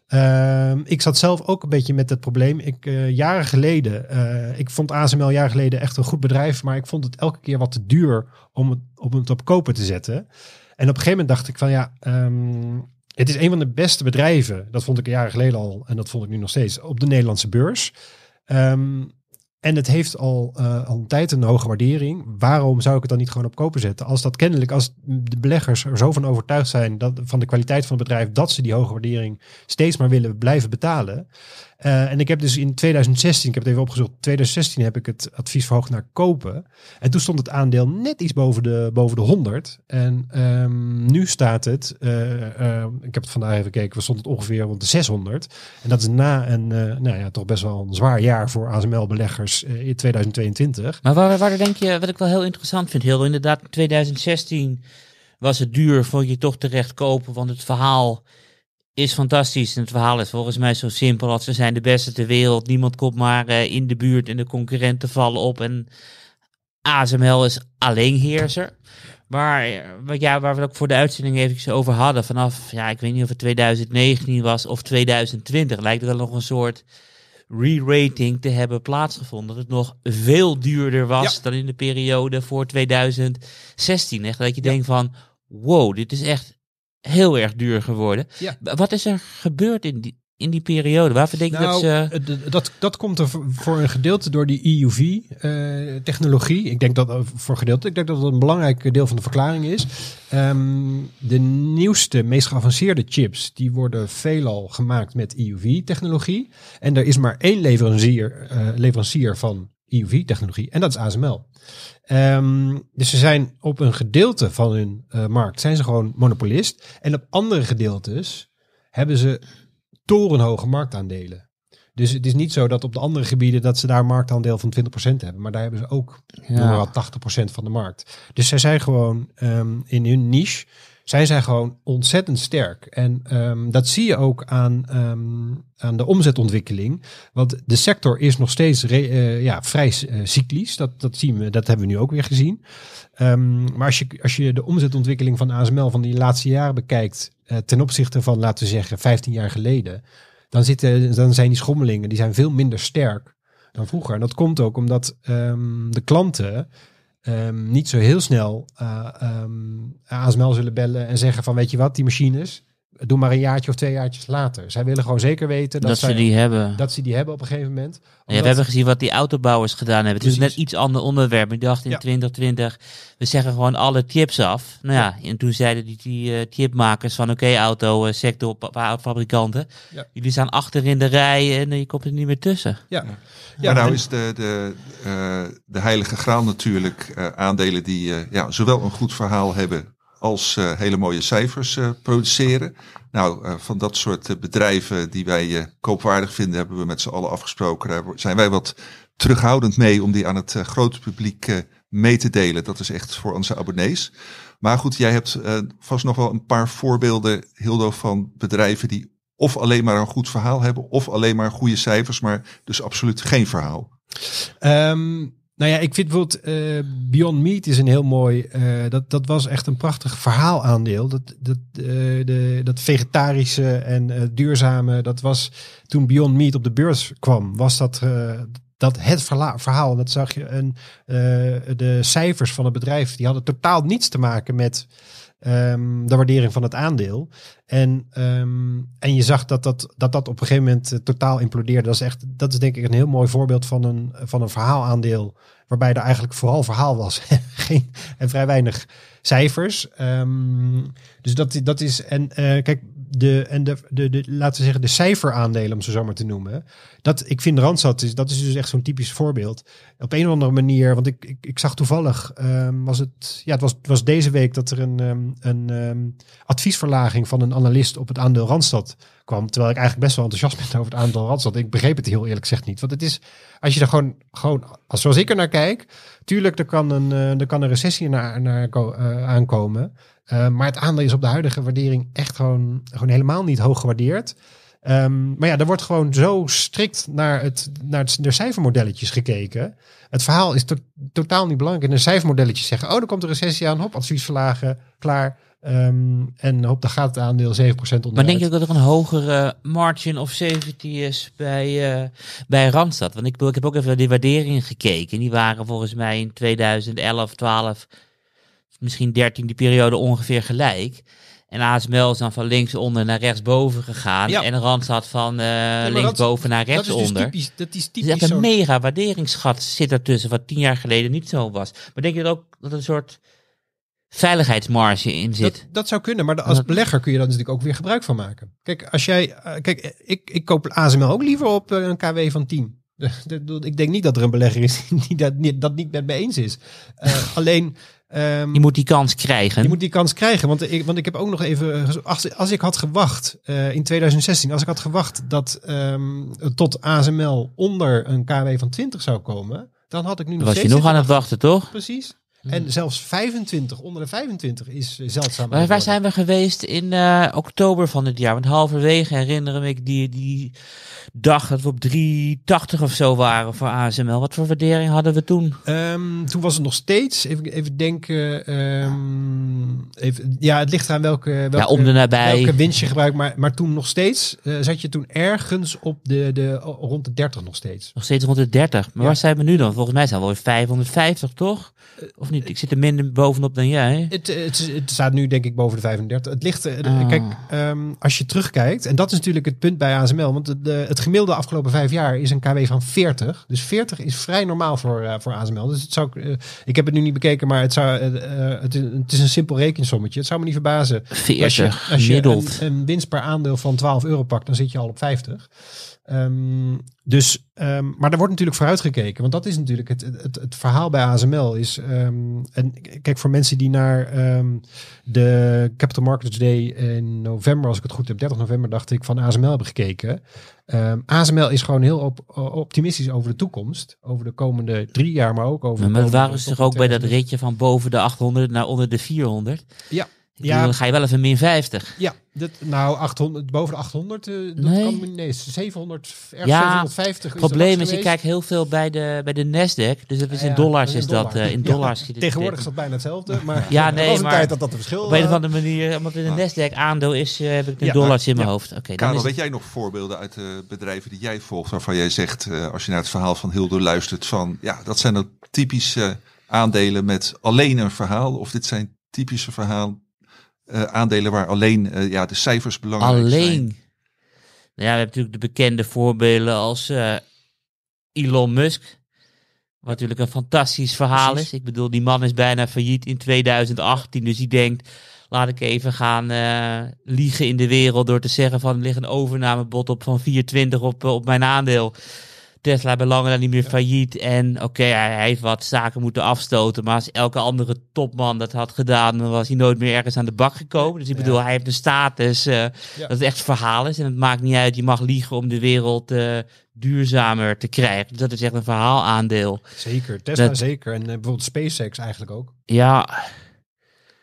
Speaker 5: Ehm, ik zat zelf ook een beetje met het probleem. Ik, eh, jaren geleden, eh, ik vond ASML jaren geleden echt een goed bedrijf, maar ik vond het elke keer wat te duur om het, om het op kopen te zetten. En op een gegeven moment dacht ik van ja, ehm, het is een van de beste bedrijven. Dat vond ik jaren geleden al en dat vond ik nu nog steeds op de Nederlandse beurs. Ehm, en het heeft al, eh, al een tijd een hoge waardering. Waarom zou ik het dan niet gewoon op kopen zetten? Als dat kennelijk, als de beleggers er zo van overtuigd zijn dat, van de kwaliteit van het bedrijf, dat ze die hoge waardering steeds maar willen blijven betalen. Uh, en ik heb dus in 2016, ik heb het even opgezocht, 2016 heb ik het advies verhoogd naar kopen. En toen stond het aandeel net iets boven de, boven de 100. En um, nu staat het, uh, uh, ik heb het vandaag even gekeken, we stond het ongeveer rond de 600. En dat is na een, nou ja, toch best wel een zwaar jaar voor ASML-beleggers in 2022.
Speaker 4: Maar waar, waar denk je, wat ik wel heel interessant vind, heel inderdaad, in 2016 was het duur, vond je toch terecht kopen, want het verhaal is fantastisch. En het verhaal is volgens mij zo simpel als ze zijn de beste ter wereld. Niemand komt maar uh, in de buurt en de concurrenten vallen op. En ASML is alleenheerser. Maar ja, waar we het ook voor de uitzending even over hadden. Vanaf, ja, ik weet niet of het 2019 was of 2020. Lijkt er wel nog een soort re-rating te hebben plaatsgevonden. Dat het nog veel duurder was ja. dan in de periode voor 2016. Echt dat je ja. denkt van, wow, dit is echt heel erg duur geworden.
Speaker 5: Ja.
Speaker 4: Wat is er gebeurd in die, in die periode? Waarvoor denk je
Speaker 5: nou,
Speaker 4: dat ze...
Speaker 5: Dat, dat komt er voor een gedeelte door die EUV-technologie. ik denk dat voor een gedeelte, ik denk dat dat een belangrijk deel van de verklaring is. Um, de nieuwste, meest geavanceerde chips, die worden veelal gemaakt met EUV-technologie. En er is maar één leverancier, uh, leverancier van EUV-technologie en dat is ASML. Um, dus ze zijn op een gedeelte van hun uh, markt zijn ze gewoon monopolist. En op andere gedeeltes hebben ze torenhoge marktaandelen. Dus het is niet zo dat op de andere gebieden dat ze daar een marktaandeel van 20% hebben. Maar daar hebben ze ook ja. wel 80% van de markt. Dus zij zijn gewoon um, in hun niche zijn zij gewoon ontzettend sterk. En um, dat zie je ook aan, um, aan de omzetontwikkeling. Want de sector is nog steeds re, uh, ja, vrij uh, cyclisch. Dat, dat, zien we, dat hebben we nu ook weer gezien. Um, maar als je, als je de omzetontwikkeling van ASML van die laatste jaren bekijkt. Uh, ten opzichte van, laten we zeggen, 15 jaar geleden. Dan, zitten, dan zijn die schommelingen die zijn veel minder sterk dan vroeger. En dat komt ook omdat de klanten um, niet zo heel snel uh, um, ASML zullen bellen en zeggen van weet je wat, die machines, doe maar een jaartje of twee jaartjes later. Zij willen gewoon zeker weten dat,
Speaker 4: dat
Speaker 5: zij,
Speaker 4: ze die hebben.
Speaker 5: Dat ze die hebben op een gegeven moment.
Speaker 4: Omdat... Ja, we hebben gezien wat die autobouwers gedaan hebben. Het is net iets ander onderwerp. Ik dacht in ja. 2020, we zeggen gewoon alle chips af. Nou ja, en toen zeiden die, die uh, chipmakers van oké, okay, auto, uh, sector, fabrikanten. Ja. Jullie staan achter in de rij en uh, je komt er niet meer tussen.
Speaker 5: Ja.
Speaker 1: Ja, maar nou is de, de, uh, de heilige graal natuurlijk uh, aandelen die uh, ja, zowel een goed verhaal hebben als hele mooie cijfers produceren. Nou, van dat soort bedrijven die wij koopwaardig vinden, hebben we met z'n allen afgesproken. Daar zijn wij wat terughoudend mee om die aan het grote publiek mee te delen. Dat is echt voor onze abonnees. Maar goed, jij hebt vast nog wel een paar voorbeelden, Hildo, van bedrijven die of alleen maar een goed verhaal hebben, of alleen maar goede cijfers, maar dus absoluut geen verhaal.
Speaker 5: Um, nou ja, ik vind bijvoorbeeld uh, Beyond Meat is een heel mooi. Uh, dat, dat was echt een prachtig verhaalaandeel. Dat, dat, uh, de, dat vegetarische en duurzame. Dat was toen Beyond Meat op de beurs kwam, was dat. dat het verhaal, dat zag je, en de cijfers van het bedrijf, die hadden totaal niets te maken met Um, de waardering van het aandeel. En, um, en je zag dat dat, dat dat op een gegeven moment uh, totaal implodeerde. Dat is, echt, dat is denk ik een heel mooi voorbeeld van een, van een verhaalaandeel. Waarbij er eigenlijk vooral verhaal was. Geen, en vrij weinig cijfers. Um, dus dat, dat is. En uh, kijk, de, en de, de, de, laten we zeggen, de cijferaandelen, om ze zo maar te noemen. Dat, ik vind Randstad, is, dat is dus echt zo'n typisch voorbeeld. Op een of andere manier, want ik, ik, ik zag toevallig, um, was het, ja, het was, was deze week dat er een, um, een um, adviesverlaging van een analist op het aandeel Randstad kwam. Terwijl ik eigenlijk best wel enthousiast ben over het aandeel Randstad. Ik begreep het heel eerlijk gezegd niet. Want het is, als je er gewoon, gewoon als zoals ik er naar kijk, tuurlijk, er kan een, uh, er kan een recessie naar, naar uh, aankomen. Uh, maar het aandeel is op de huidige waardering echt gewoon, gewoon helemaal niet hoog gewaardeerd. Um, maar ja, er wordt gewoon zo strikt naar, het, naar de cijfermodelletjes gekeken. Het verhaal is to totaal niet belangrijk. En de cijfermodelletjes zeggen, oh, er komt een recessie aan. Hop, advies verlagen, klaar. Um, en hop, dan gaat het aandeel 7% onder.
Speaker 4: Maar denk je dat er een hogere margin of safety is bij, uh, bij Randstad? Want ik, ik heb ook even die waarderingen gekeken. Die waren volgens mij in 2011, 12 misschien 13 die periode ongeveer gelijk. En ASML is dan van linksonder naar rechtsboven gegaan.
Speaker 5: Ja.
Speaker 4: En Randstad van eh
Speaker 5: maar
Speaker 4: linksboven naar
Speaker 5: Dat is dus
Speaker 4: rechtsonder.
Speaker 5: typisch. Dat is typisch
Speaker 4: echt een mega waarderingsgat zit ertussen, wat tien jaar geleden niet zo was. Maar denk je dat ook dat er een soort veiligheidsmarge in zit?
Speaker 5: Dat, dat zou kunnen, maar als belegger kun je daar natuurlijk ook weer gebruik van maken. Kijk, als jij, eh, kijk, ik, ik koop ASML ook liever op eh, een KW van 10. De- de- de- Ik denk niet dat er een belegger is die dat niet, dat niet met me eens is. Alleen, ehm,
Speaker 4: je moet die kans krijgen.
Speaker 5: je moet die kans krijgen. Want ik, want ik heb ook nog even. gezo- Als, als ik had gewacht eh, in 2016, als ik had gewacht dat ehm, tot ASML onder een KW van 20 zou komen, dan had ik nu
Speaker 4: Dan
Speaker 5: nog
Speaker 4: was je nog aan het wachten, toch?
Speaker 5: Precies. En zelfs 25, onder de 25 is eh, zeldzaam.
Speaker 4: Maar waar zijn we geweest in eh, oktober van dit jaar? Want halverwege herinneren me ik die, die dag dat we op 380 of zo waren voor ASML. Wat voor waardering hadden we toen?
Speaker 5: Ehm, toen was het nog steeds, even, even denken, ehm, even, ja, het ligt aan welke, welke,
Speaker 4: Ja, om de nabij.
Speaker 5: welke winst je gebruikt, maar, maar toen nog steeds, eh, zat je toen ergens op de, de, rond de 30 nog steeds.
Speaker 4: Nog steeds rond de 30. Maar
Speaker 5: Ja.
Speaker 4: waar zijn we nu dan? Volgens mij zijn we alweer 550, toch? Of niet? Ik zit er minder bovenop dan jij.
Speaker 5: Het, eh, het, het staat nu denk ik boven de 35. Het ligt, eh,
Speaker 4: Ah.
Speaker 5: kijk, ehm, als je terugkijkt, en dat is natuurlijk het punt bij ASML, want de, de- het gemiddelde afgelopen vijf jaar is een KW van 40. Dus 40 is vrij normaal voor, eh, voor ASML. Dus het zou, eh, ik heb het nu niet bekeken, maar het, zou, eh, eh, het, is, het is een simpel rekensommetje. Het zou me niet verbazen
Speaker 4: 40,
Speaker 5: als je, als je een, een winst per aandeel van 12 euro pakt, dan zit je al op 50. Ehm, dus, ehm, maar er wordt natuurlijk vooruitgekeken. Want dat is natuurlijk het, het, het verhaal bij ASML. Is, ehm, en kijk, voor mensen die naar ehm, de Capital Markets Day in november, als ik het goed heb, 30 november, dacht ik, van ASML hebben gekeken. ASML is gewoon heel op, optimistisch over de toekomst. Over de komende drie jaar, maar ook over de
Speaker 4: Maar
Speaker 5: komende-
Speaker 4: waren ze toch ook bij dat
Speaker 5: 2000.
Speaker 4: ritje van boven de 800 naar onder de 400?
Speaker 5: Ja.
Speaker 4: Ik
Speaker 5: Ja.
Speaker 4: dan ga je wel even min 50.
Speaker 5: Ja, dat, nou 800, boven de 800, eh, dat
Speaker 4: Nee.
Speaker 5: kan nee, 700, ergens
Speaker 4: Ja,
Speaker 5: 750.
Speaker 4: Het probleem
Speaker 5: de
Speaker 4: is, je
Speaker 5: geweest.
Speaker 4: kijkt heel veel bij de, bij de Nasdaq. Dus dat is in dollars
Speaker 5: dat
Speaker 4: is dat. eh, in dollars.
Speaker 5: Tegenwoordig is dat bijna hetzelfde, maar
Speaker 4: Ja, nee,
Speaker 5: was een
Speaker 4: maar
Speaker 5: tijd dat dat een verschil
Speaker 4: Op een of
Speaker 5: eh,
Speaker 4: andere manier, omdat het een Nasdaq aandeel is, heb ik de
Speaker 5: Ja,
Speaker 4: dollars in mijn
Speaker 5: ja.
Speaker 4: hoofd. Oké, dan
Speaker 1: Karel,
Speaker 4: is
Speaker 1: weet
Speaker 4: het-
Speaker 1: jij nog voorbeelden uit de bedrijven die jij volgt, waarvan jij zegt, eh, als je naar het verhaal van Hildo luistert, van ja, dat zijn dan typische aandelen met alleen een verhaal, of dit zijn typische verhaal, eh, aandelen waar alleen eh, ja, de cijfers belangrijk zijn.
Speaker 4: alleen. Nou ja, we hebben natuurlijk de bekende voorbeelden als eh, Elon Musk. Wat natuurlijk een fantastisch verhaal
Speaker 5: Precies.
Speaker 4: is. Ik bedoel, die man is bijna failliet in 2018. Dus die denkt, laat ik even gaan eh, liegen in de wereld door te zeggen van er ligt een overnamebod op van 420 op, op mijn aandeel. Tesla belangen dan niet meer failliet. En oké, hij, hij heeft wat zaken moeten afstoten. Maar als elke andere topman dat had gedaan, dan was hij nooit meer ergens aan de bak gekomen. Dus ik
Speaker 5: Ja.
Speaker 4: bedoel, hij heeft een status eh, dat het echt verhaal is. En het maakt niet uit, je mag liegen om de wereld eh, duurzamer te krijgen. Dus dat is echt een verhaalaandeel.
Speaker 5: Zeker, Tesla
Speaker 4: Dat-
Speaker 5: zeker. En eh, bijvoorbeeld SpaceX eigenlijk ook.
Speaker 4: Ja,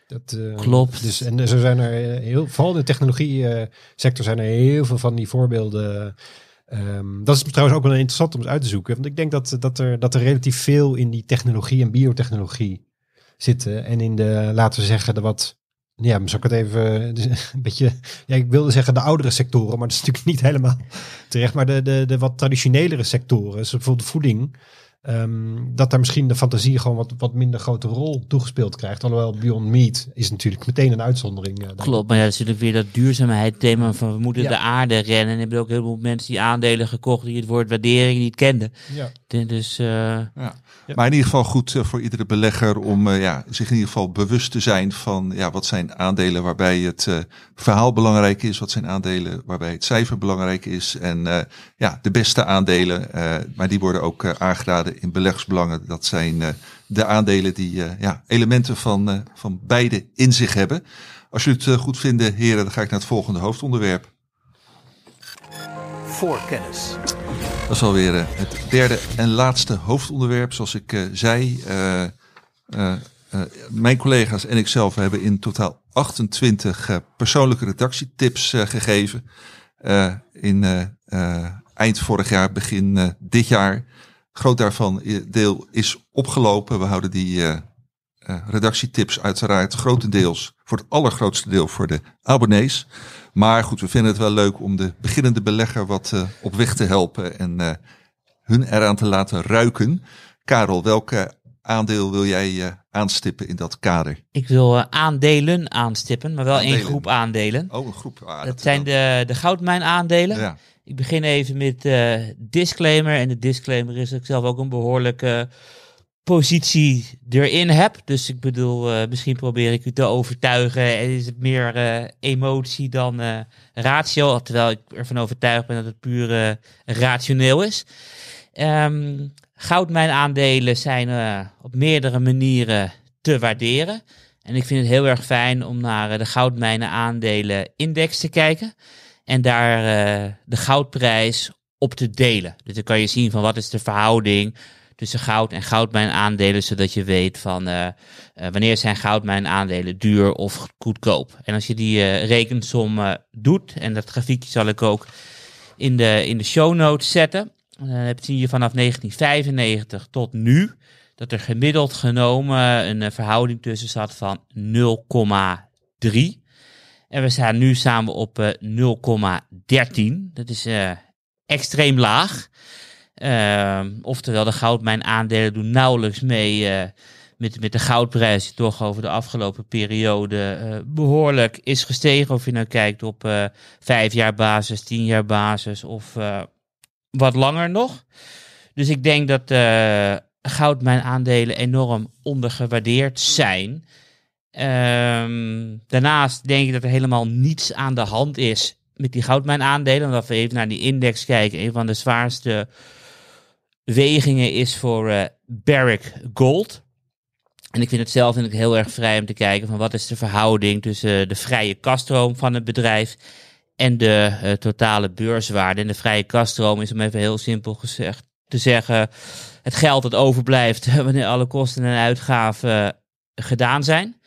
Speaker 5: Dat,
Speaker 4: Klopt.
Speaker 5: Dus, en er zijn er heel, vooral in de technologie eh, sector zijn er heel veel van die voorbeelden. Ehm, dat is trouwens ook wel interessant om eens uit te zoeken. Want ik denk dat, dat, er, dat er relatief veel in die technologie en biotechnologie zitten. En in de, laten we zeggen, de wat... Ja, zou ik het even dus een beetje... Ja, ik wilde zeggen de oudere sectoren, maar dat is natuurlijk niet helemaal terecht. Maar de, de, de wat traditionelere sectoren, zoals bijvoorbeeld voeding... ehm, dat daar misschien de fantasie gewoon wat, wat minder grote rol toegespeeld krijgt. Alhoewel Beyond Meat is natuurlijk meteen een uitzondering. eh,
Speaker 4: klopt. Maar ja, dat is natuurlijk weer dat duurzaamheid thema van we moeten
Speaker 5: Ja.
Speaker 4: de aarde rennen. En hebt ook heel veel mensen die aandelen gekocht die het woord waardering niet kenden.
Speaker 5: Ja.
Speaker 4: Dus eh,
Speaker 1: Ja.
Speaker 5: Ja.
Speaker 1: Maar in ieder geval goed eh, voor iedere belegger om eh, ja, zich in ieder geval bewust te zijn van ja, wat zijn aandelen waarbij het eh, verhaal belangrijk is, wat zijn aandelen waarbij het cijfer belangrijk is. En eh, ja, de beste aandelen, eh, maar die worden ook eh, aangeraden in beleggersbelangen. Dat zijn eh, de aandelen die eh, ja, elementen van, eh, van beide in zich hebben. Als jullie het eh, goed vinden, heren, dan ga ik naar het volgende hoofdonderwerp.
Speaker 3: Voorkennis.
Speaker 1: Dat is alweer eh, het derde en laatste hoofdonderwerp. Zoals ik eh, zei, eh, eh, eh, mijn collega's en ikzelf hebben in totaal 28 eh, persoonlijke redactietips eh, gegeven. Eh, in eh, eh, eind vorig jaar, begin eh, dit jaar. Groot daarvan eh, deel is opgelopen. We houden die eh, redactietips uiteraard grotendeels voor het allergrootste deel voor de abonnees. Maar goed, we vinden het wel leuk om de beginnende belegger wat op weg te helpen en hun eraan te laten ruiken. Karel, welke aandeel wil jij aanstippen in dat kader?
Speaker 4: Ik wil aandelen aanstippen, maar wel één groep aandelen.
Speaker 1: Oh, een groep. Ah,
Speaker 4: Dat zijn de, de goudmijnaandelen.
Speaker 1: Ja.
Speaker 4: Ik begin even met eh disclaimer. En de disclaimer is dat ik zelf ook een behoorlijke positie erin heb. Dus ik bedoel, eh, misschien probeer ik u te overtuigen. En is het meer eh, emotie dan eh, ratio. Terwijl ik ervan overtuigd ben dat het puur rationeel is. Ehm goudmijnaandelen zijn op meerdere manieren te waarderen. En ik vind het heel erg fijn om naar de goudmijnen aandelen index te kijken. En daar eh, de goudprijs op te delen. Dus dan kan je zien van wat is de verhouding tussen goud en goudmijnaandelen. Zodat je weet van eh, eh, wanneer zijn goudmijnaandelen duur of goedkoop. En als je die rekensom doet, en dat grafiekje zal ik ook in de, in de show notes zetten. Dan heb zie je vanaf 1995 tot nu dat er gemiddeld genomen een verhouding tussen zat van 0,3. En we staan nu samen op eh, 0,13. Dat is eh, extreem laag. Ehm, oftewel, de goudmijnaandelen doen nauwelijks mee eh, met, met de goudprijs, toch over de afgelopen periode eh, behoorlijk is gestegen. Of je nou kijkt op eh vijf jaar basis, tien jaar basis of eh, wat langer nog. Dus ik denk dat eh goudmijnaandelen enorm ondergewaardeerd zijn. Ehm, daarnaast denk ik dat er helemaal niets aan de hand is met die goudmijnaandelen. Omdat we even naar die index kijken. Een van de zwaarste wegingen is voor eh Barrick Gold. En ik vind het zelf vind ik heel erg vrij om te kijken van wat is de verhouding tussen de vrije kaststroom van het bedrijf en de eh, totale beurswaarde. En de vrije kaststroom is om even heel simpel gezegd te zeggen het geld dat overblijft wanneer alle kosten en uitgaven eh, gedaan zijn.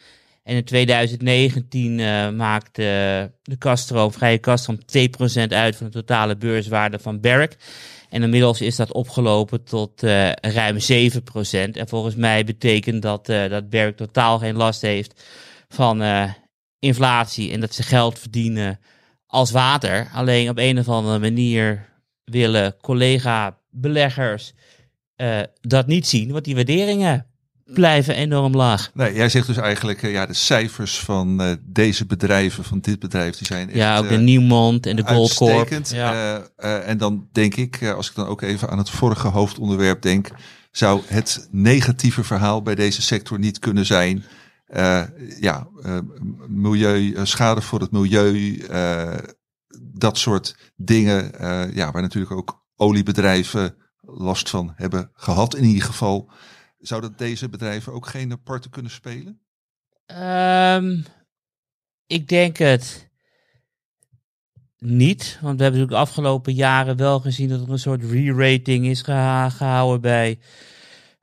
Speaker 4: En in 2019 eh, maakt eh, de kaststroom, vrije kaststroom 2% uit van de totale beurswaarde van Barrick. En inmiddels is dat opgelopen tot eh, ruim 7%. En volgens mij betekent dat eh, dat Barrick totaal geen last heeft van inflatie en dat ze geld verdienen als water. Alleen op een of andere manier willen collega-beleggers dat niet zien, want die waarderingen blijven enorm laag.
Speaker 1: Nee, jij zegt dus eigenlijk, eh, ja, de cijfers van eh, deze bedrijven, van dit bedrijf, die zijn echt,
Speaker 4: Ja, ook de
Speaker 1: eh,
Speaker 4: Newmont en de Goldcorp. Ja.
Speaker 1: Eh, en dan denk ik, als ik dan ook even aan het vorige hoofdonderwerp denk, zou het negatieve verhaal bij deze sector niet kunnen zijn. ja, milieu, schade voor het milieu, dat soort dingen, ja, waar natuurlijk ook oliebedrijven last van hebben gehad in ieder geval. Zouden deze bedrijven ook geen parten kunnen spelen?
Speaker 4: Ehm, ik denk het niet. Want we hebben natuurlijk de afgelopen jaren wel gezien dat er een soort re-rating is gehouden bij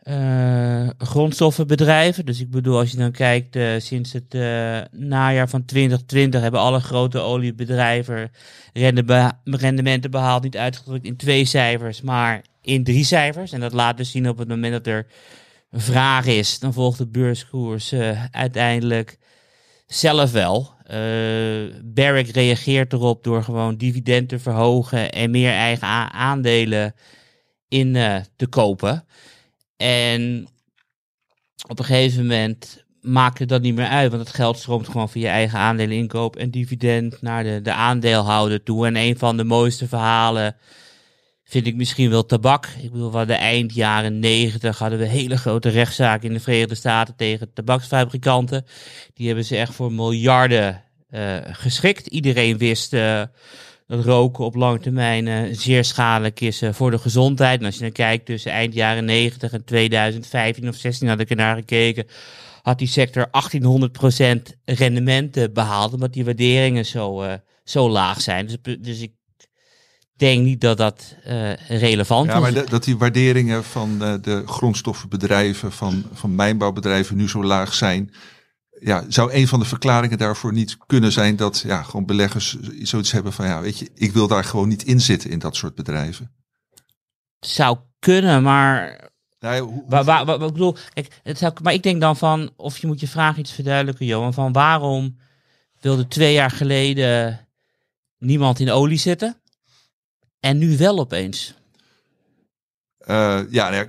Speaker 4: eh, grondstoffenbedrijven. Dus ik bedoel, als je dan kijkt, eh, sinds het eh, najaar van 2020 hebben alle grote oliebedrijven rende- rendementen behaald. Niet uitgedrukt in twee cijfers, maar in drie cijfers. En dat laat dus zien op het moment dat er vraag is, dan volgt de beurskoers eh, uiteindelijk zelf wel. Eh Barrick reageert erop door gewoon dividend te verhogen en meer eigen aandelen in eh, te kopen. En op een gegeven moment maakt het dat niet meer uit, want het geld stroomt gewoon via eigen aandelen inkoop en dividend naar de, de aandeelhouder toe. En een van de mooiste verhalen vind ik misschien wel tabak. Ik bedoel, we hadden eind jaren negentig hadden we hele grote rechtszaken in de Verenigde Staten tegen tabaksfabrikanten. Die hebben ze echt voor miljarden eh, geschikt. Iedereen wist eh, dat roken op lange termijn eh, zeer schadelijk is voor de gezondheid. En als je dan kijkt tussen eind jaren 90 en 2015 of 16 had ik er naar gekeken, had die sector 1800% rendementen behaald, omdat die waarderingen zo, zo laag zijn. Dus, dus ik denk niet dat dat eh, relevant
Speaker 1: Ja,
Speaker 4: is.
Speaker 1: maar de- dat die waarderingen van eh, de grondstoffenbedrijven, van, van mijnbouwbedrijven nu zo laag zijn. Ja, zou een van de verklaringen daarvoor niet kunnen zijn dat ja, gewoon beleggers zoiets hebben van ja, weet je, ik wil daar gewoon niet in zitten in dat soort bedrijven.
Speaker 4: zou kunnen, maar
Speaker 1: Nou, ja, hoe-
Speaker 4: Waar, waar, waar- ik bedoel, kijk, het zou, maar ik denk dan van, of je moet je vraag iets verduidelijken, Johan, van waarom wilde twee jaar geleden niemand in olie zitten en nu wel opeens?
Speaker 1: Eh, ja, nou ja,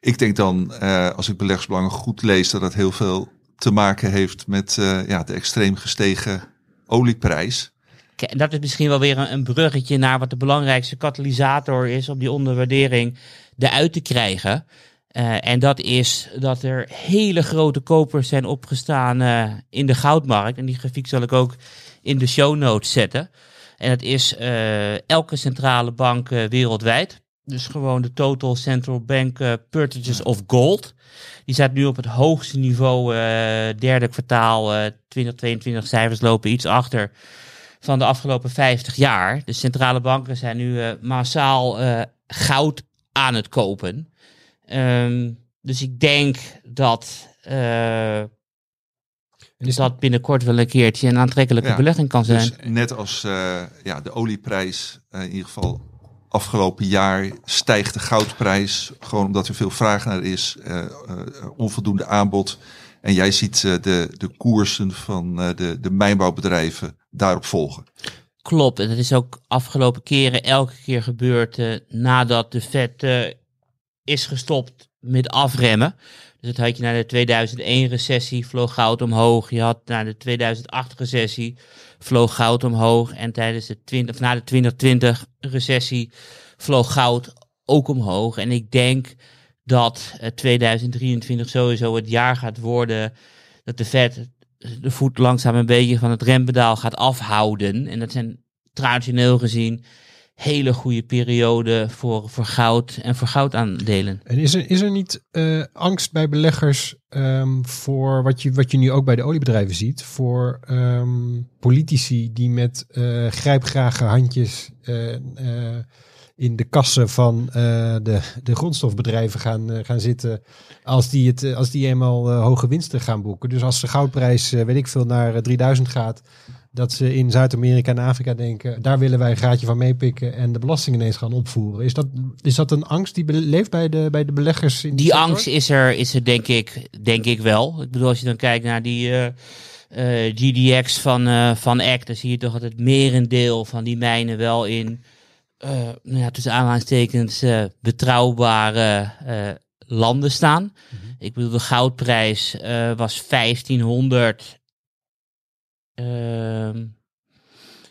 Speaker 1: ik denk dan, eh, als ik beleggersbelangen goed lees, dat het heel veel te maken heeft met eh, ja, de extreem gestegen olieprijs.
Speaker 4: Kijk, En dat is misschien wel weer een, een bruggetje naar wat de belangrijkste katalysator is om die onderwaardering eruit te krijgen. En dat is dat er hele grote kopers zijn opgestaan in de goudmarkt. En die grafiek zal ik ook in de show notes zetten. En dat is eh, elke centrale bank eh, wereldwijd. Dus gewoon de total central bank eh, purchases of gold. Die staat nu op het hoogste niveau, derde kwartaal eh 2022 cijfers lopen iets achter van de afgelopen 50 jaar. De centrale banken zijn nu massaal goud aan het kopen. Ehm, dus ik denk dat,
Speaker 5: is
Speaker 4: dat binnenkort wel een keertje een aantrekkelijke
Speaker 1: Ja,
Speaker 4: belegging kan zijn.
Speaker 1: Dus net als eh, ja, de olieprijs eh, in ieder geval afgelopen jaar stijgt de goudprijs. Gewoon omdat er veel vraag naar is, eh, onvoldoende aanbod. En jij ziet de, de koersen van de, de mijnbouwbedrijven daarop volgen.
Speaker 4: Klopt, en dat is ook afgelopen keren elke keer gebeurd nadat de eh, is gestopt met afremmen. Dus dat had je na de 2001-recessie vloog goud omhoog. Je had na de 2008-recessie vloog goud omhoog. En tijdens de 20, of na de 2020-recessie vloog goud ook omhoog. En ik denk dat eh, 2023 sowieso het jaar gaat worden dat de Fed de voet langzaam een beetje van het rempedaal gaat afhouden. En dat zijn traditioneel gezien hele goede perioden voor, voor goud en voor goudaandelen.
Speaker 5: En is er, is er niet eh, angst bij beleggers ehm, voor wat je, wat je nu ook bij de oliebedrijven ziet, voor ehm, politici die met eh grijpgrage handjes eh, in de kassen van de, de grondstofbedrijven gaan, gaan zitten als die, het, als die eenmaal hoge winsten gaan boeken. Dus als de goudprijs, weet ik veel, naar eh, 3000 gaat, dat ze in Zuid-Amerika en Afrika denken, daar willen wij een graadje van meepikken en de belasting ineens gaan opvoeren. Is dat, is dat een angst die leeft bij de, bij de beleggers? In
Speaker 4: Die angst is er, is er denk, ik, denk ik wel. Ik bedoel, als je dan kijkt naar die eh, eh, GDX van, eh van ACT, dan zie je toch dat het merendeel van die mijnen wel in, nou ja, tussen aanhalingstekens, betrouwbare landen staan. Ik bedoel, de goudprijs was 1500 ehm,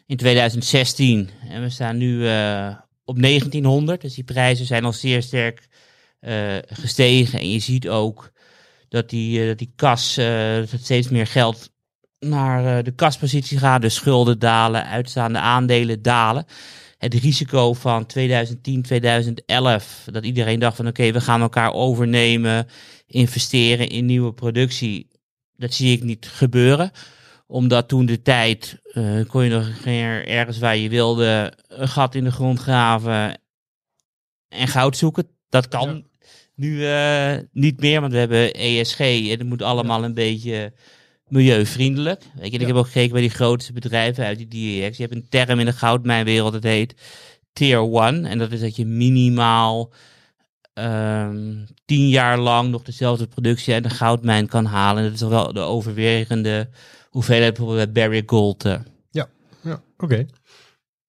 Speaker 4: in 2016 en we staan nu eh, op 1900. Dus die prijzen zijn al zeer sterk eh, gestegen. En je ziet ook dat die, eh, dat die kas, dat steeds meer geld naar de kaspositie gaat. De schulden dalen, uitstaande aandelen dalen. Het risico van 2010, 2011, dat iedereen dacht van oké, we gaan elkaar overnemen, investeren in nieuwe productie. Dat zie ik niet gebeuren omdat toen de tijd eh, kon je nog ergens waar je wilde een gat in de grond graven en goud zoeken. Dat kan
Speaker 5: Ja.
Speaker 4: nu eh, niet meer, want we hebben ESG en het moet allemaal een beetje milieuvriendelijk. Weet je, ik heb ook gekeken bij die grootste bedrijven uit die DEX. Je hebt een term in de goudmijnwereld, dat heet Tier 1. En dat is dat je minimaal ehm tien jaar lang nog dezelfde productie uit een goudmijn kan halen. En dat is wel de overwegende hoeveelheid bijvoorbeeld bij Barrick Gold. eh.
Speaker 5: Ja, oké.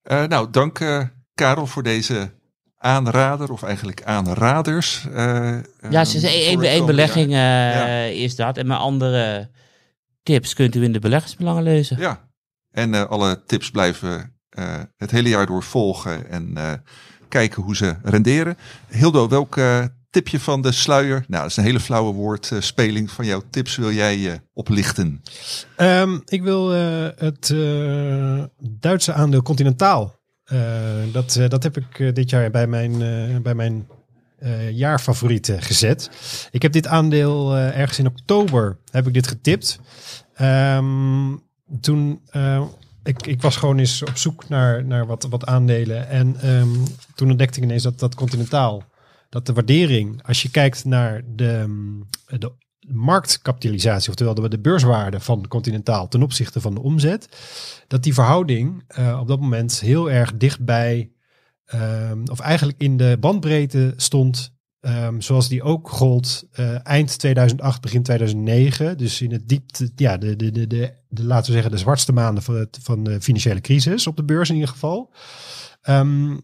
Speaker 1: Eh, nou, dank eh, Karel voor deze aanrader, of eigenlijk aanraders. eh,
Speaker 4: Ja, ze is één, één, belegging eh,
Speaker 1: Ja.
Speaker 4: is dat. En mijn andere tips kunt u in de beleggersbelangen lezen.
Speaker 1: Ja, en eh, alle tips blijven eh, het hele jaar door volgen en eh, kijken hoe ze renderen. Hildo, welk eh, tipje van de sluier, nou dat is een hele flauwe woordspeling van jouw tips, wil jij eh, oplichten?
Speaker 5: Ehm, ik wil eh, het eh, Duitse aandeel Continentaal. Dat, dat heb ik dit jaar bij mijn, bij mijn jaarfavorieten gezet. Ik heb dit aandeel ergens in oktober heb ik dit getipt. Ehm, toen ik, ik was gewoon eens op zoek naar, naar wat, wat aandelen. En ehm, toen ontdekte ik ineens dat dat Continentaal, dat de waardering, als je kijkt naar de, mm, de marktkapitalisatie, oftewel de, de beurswaarde van Continentaal ten opzichte van de omzet, dat die verhouding eh, op dat moment heel erg dichtbij, ehm, of eigenlijk in de bandbreedte stond, ehm, zoals die ook gold eh, eind 2008, begin 2009. Dus in het diepte, ja, de, de, de, de, laten we zeggen, de zwartste maanden van, het, van de financiële crisis op de beurs in ieder geval. Ehm,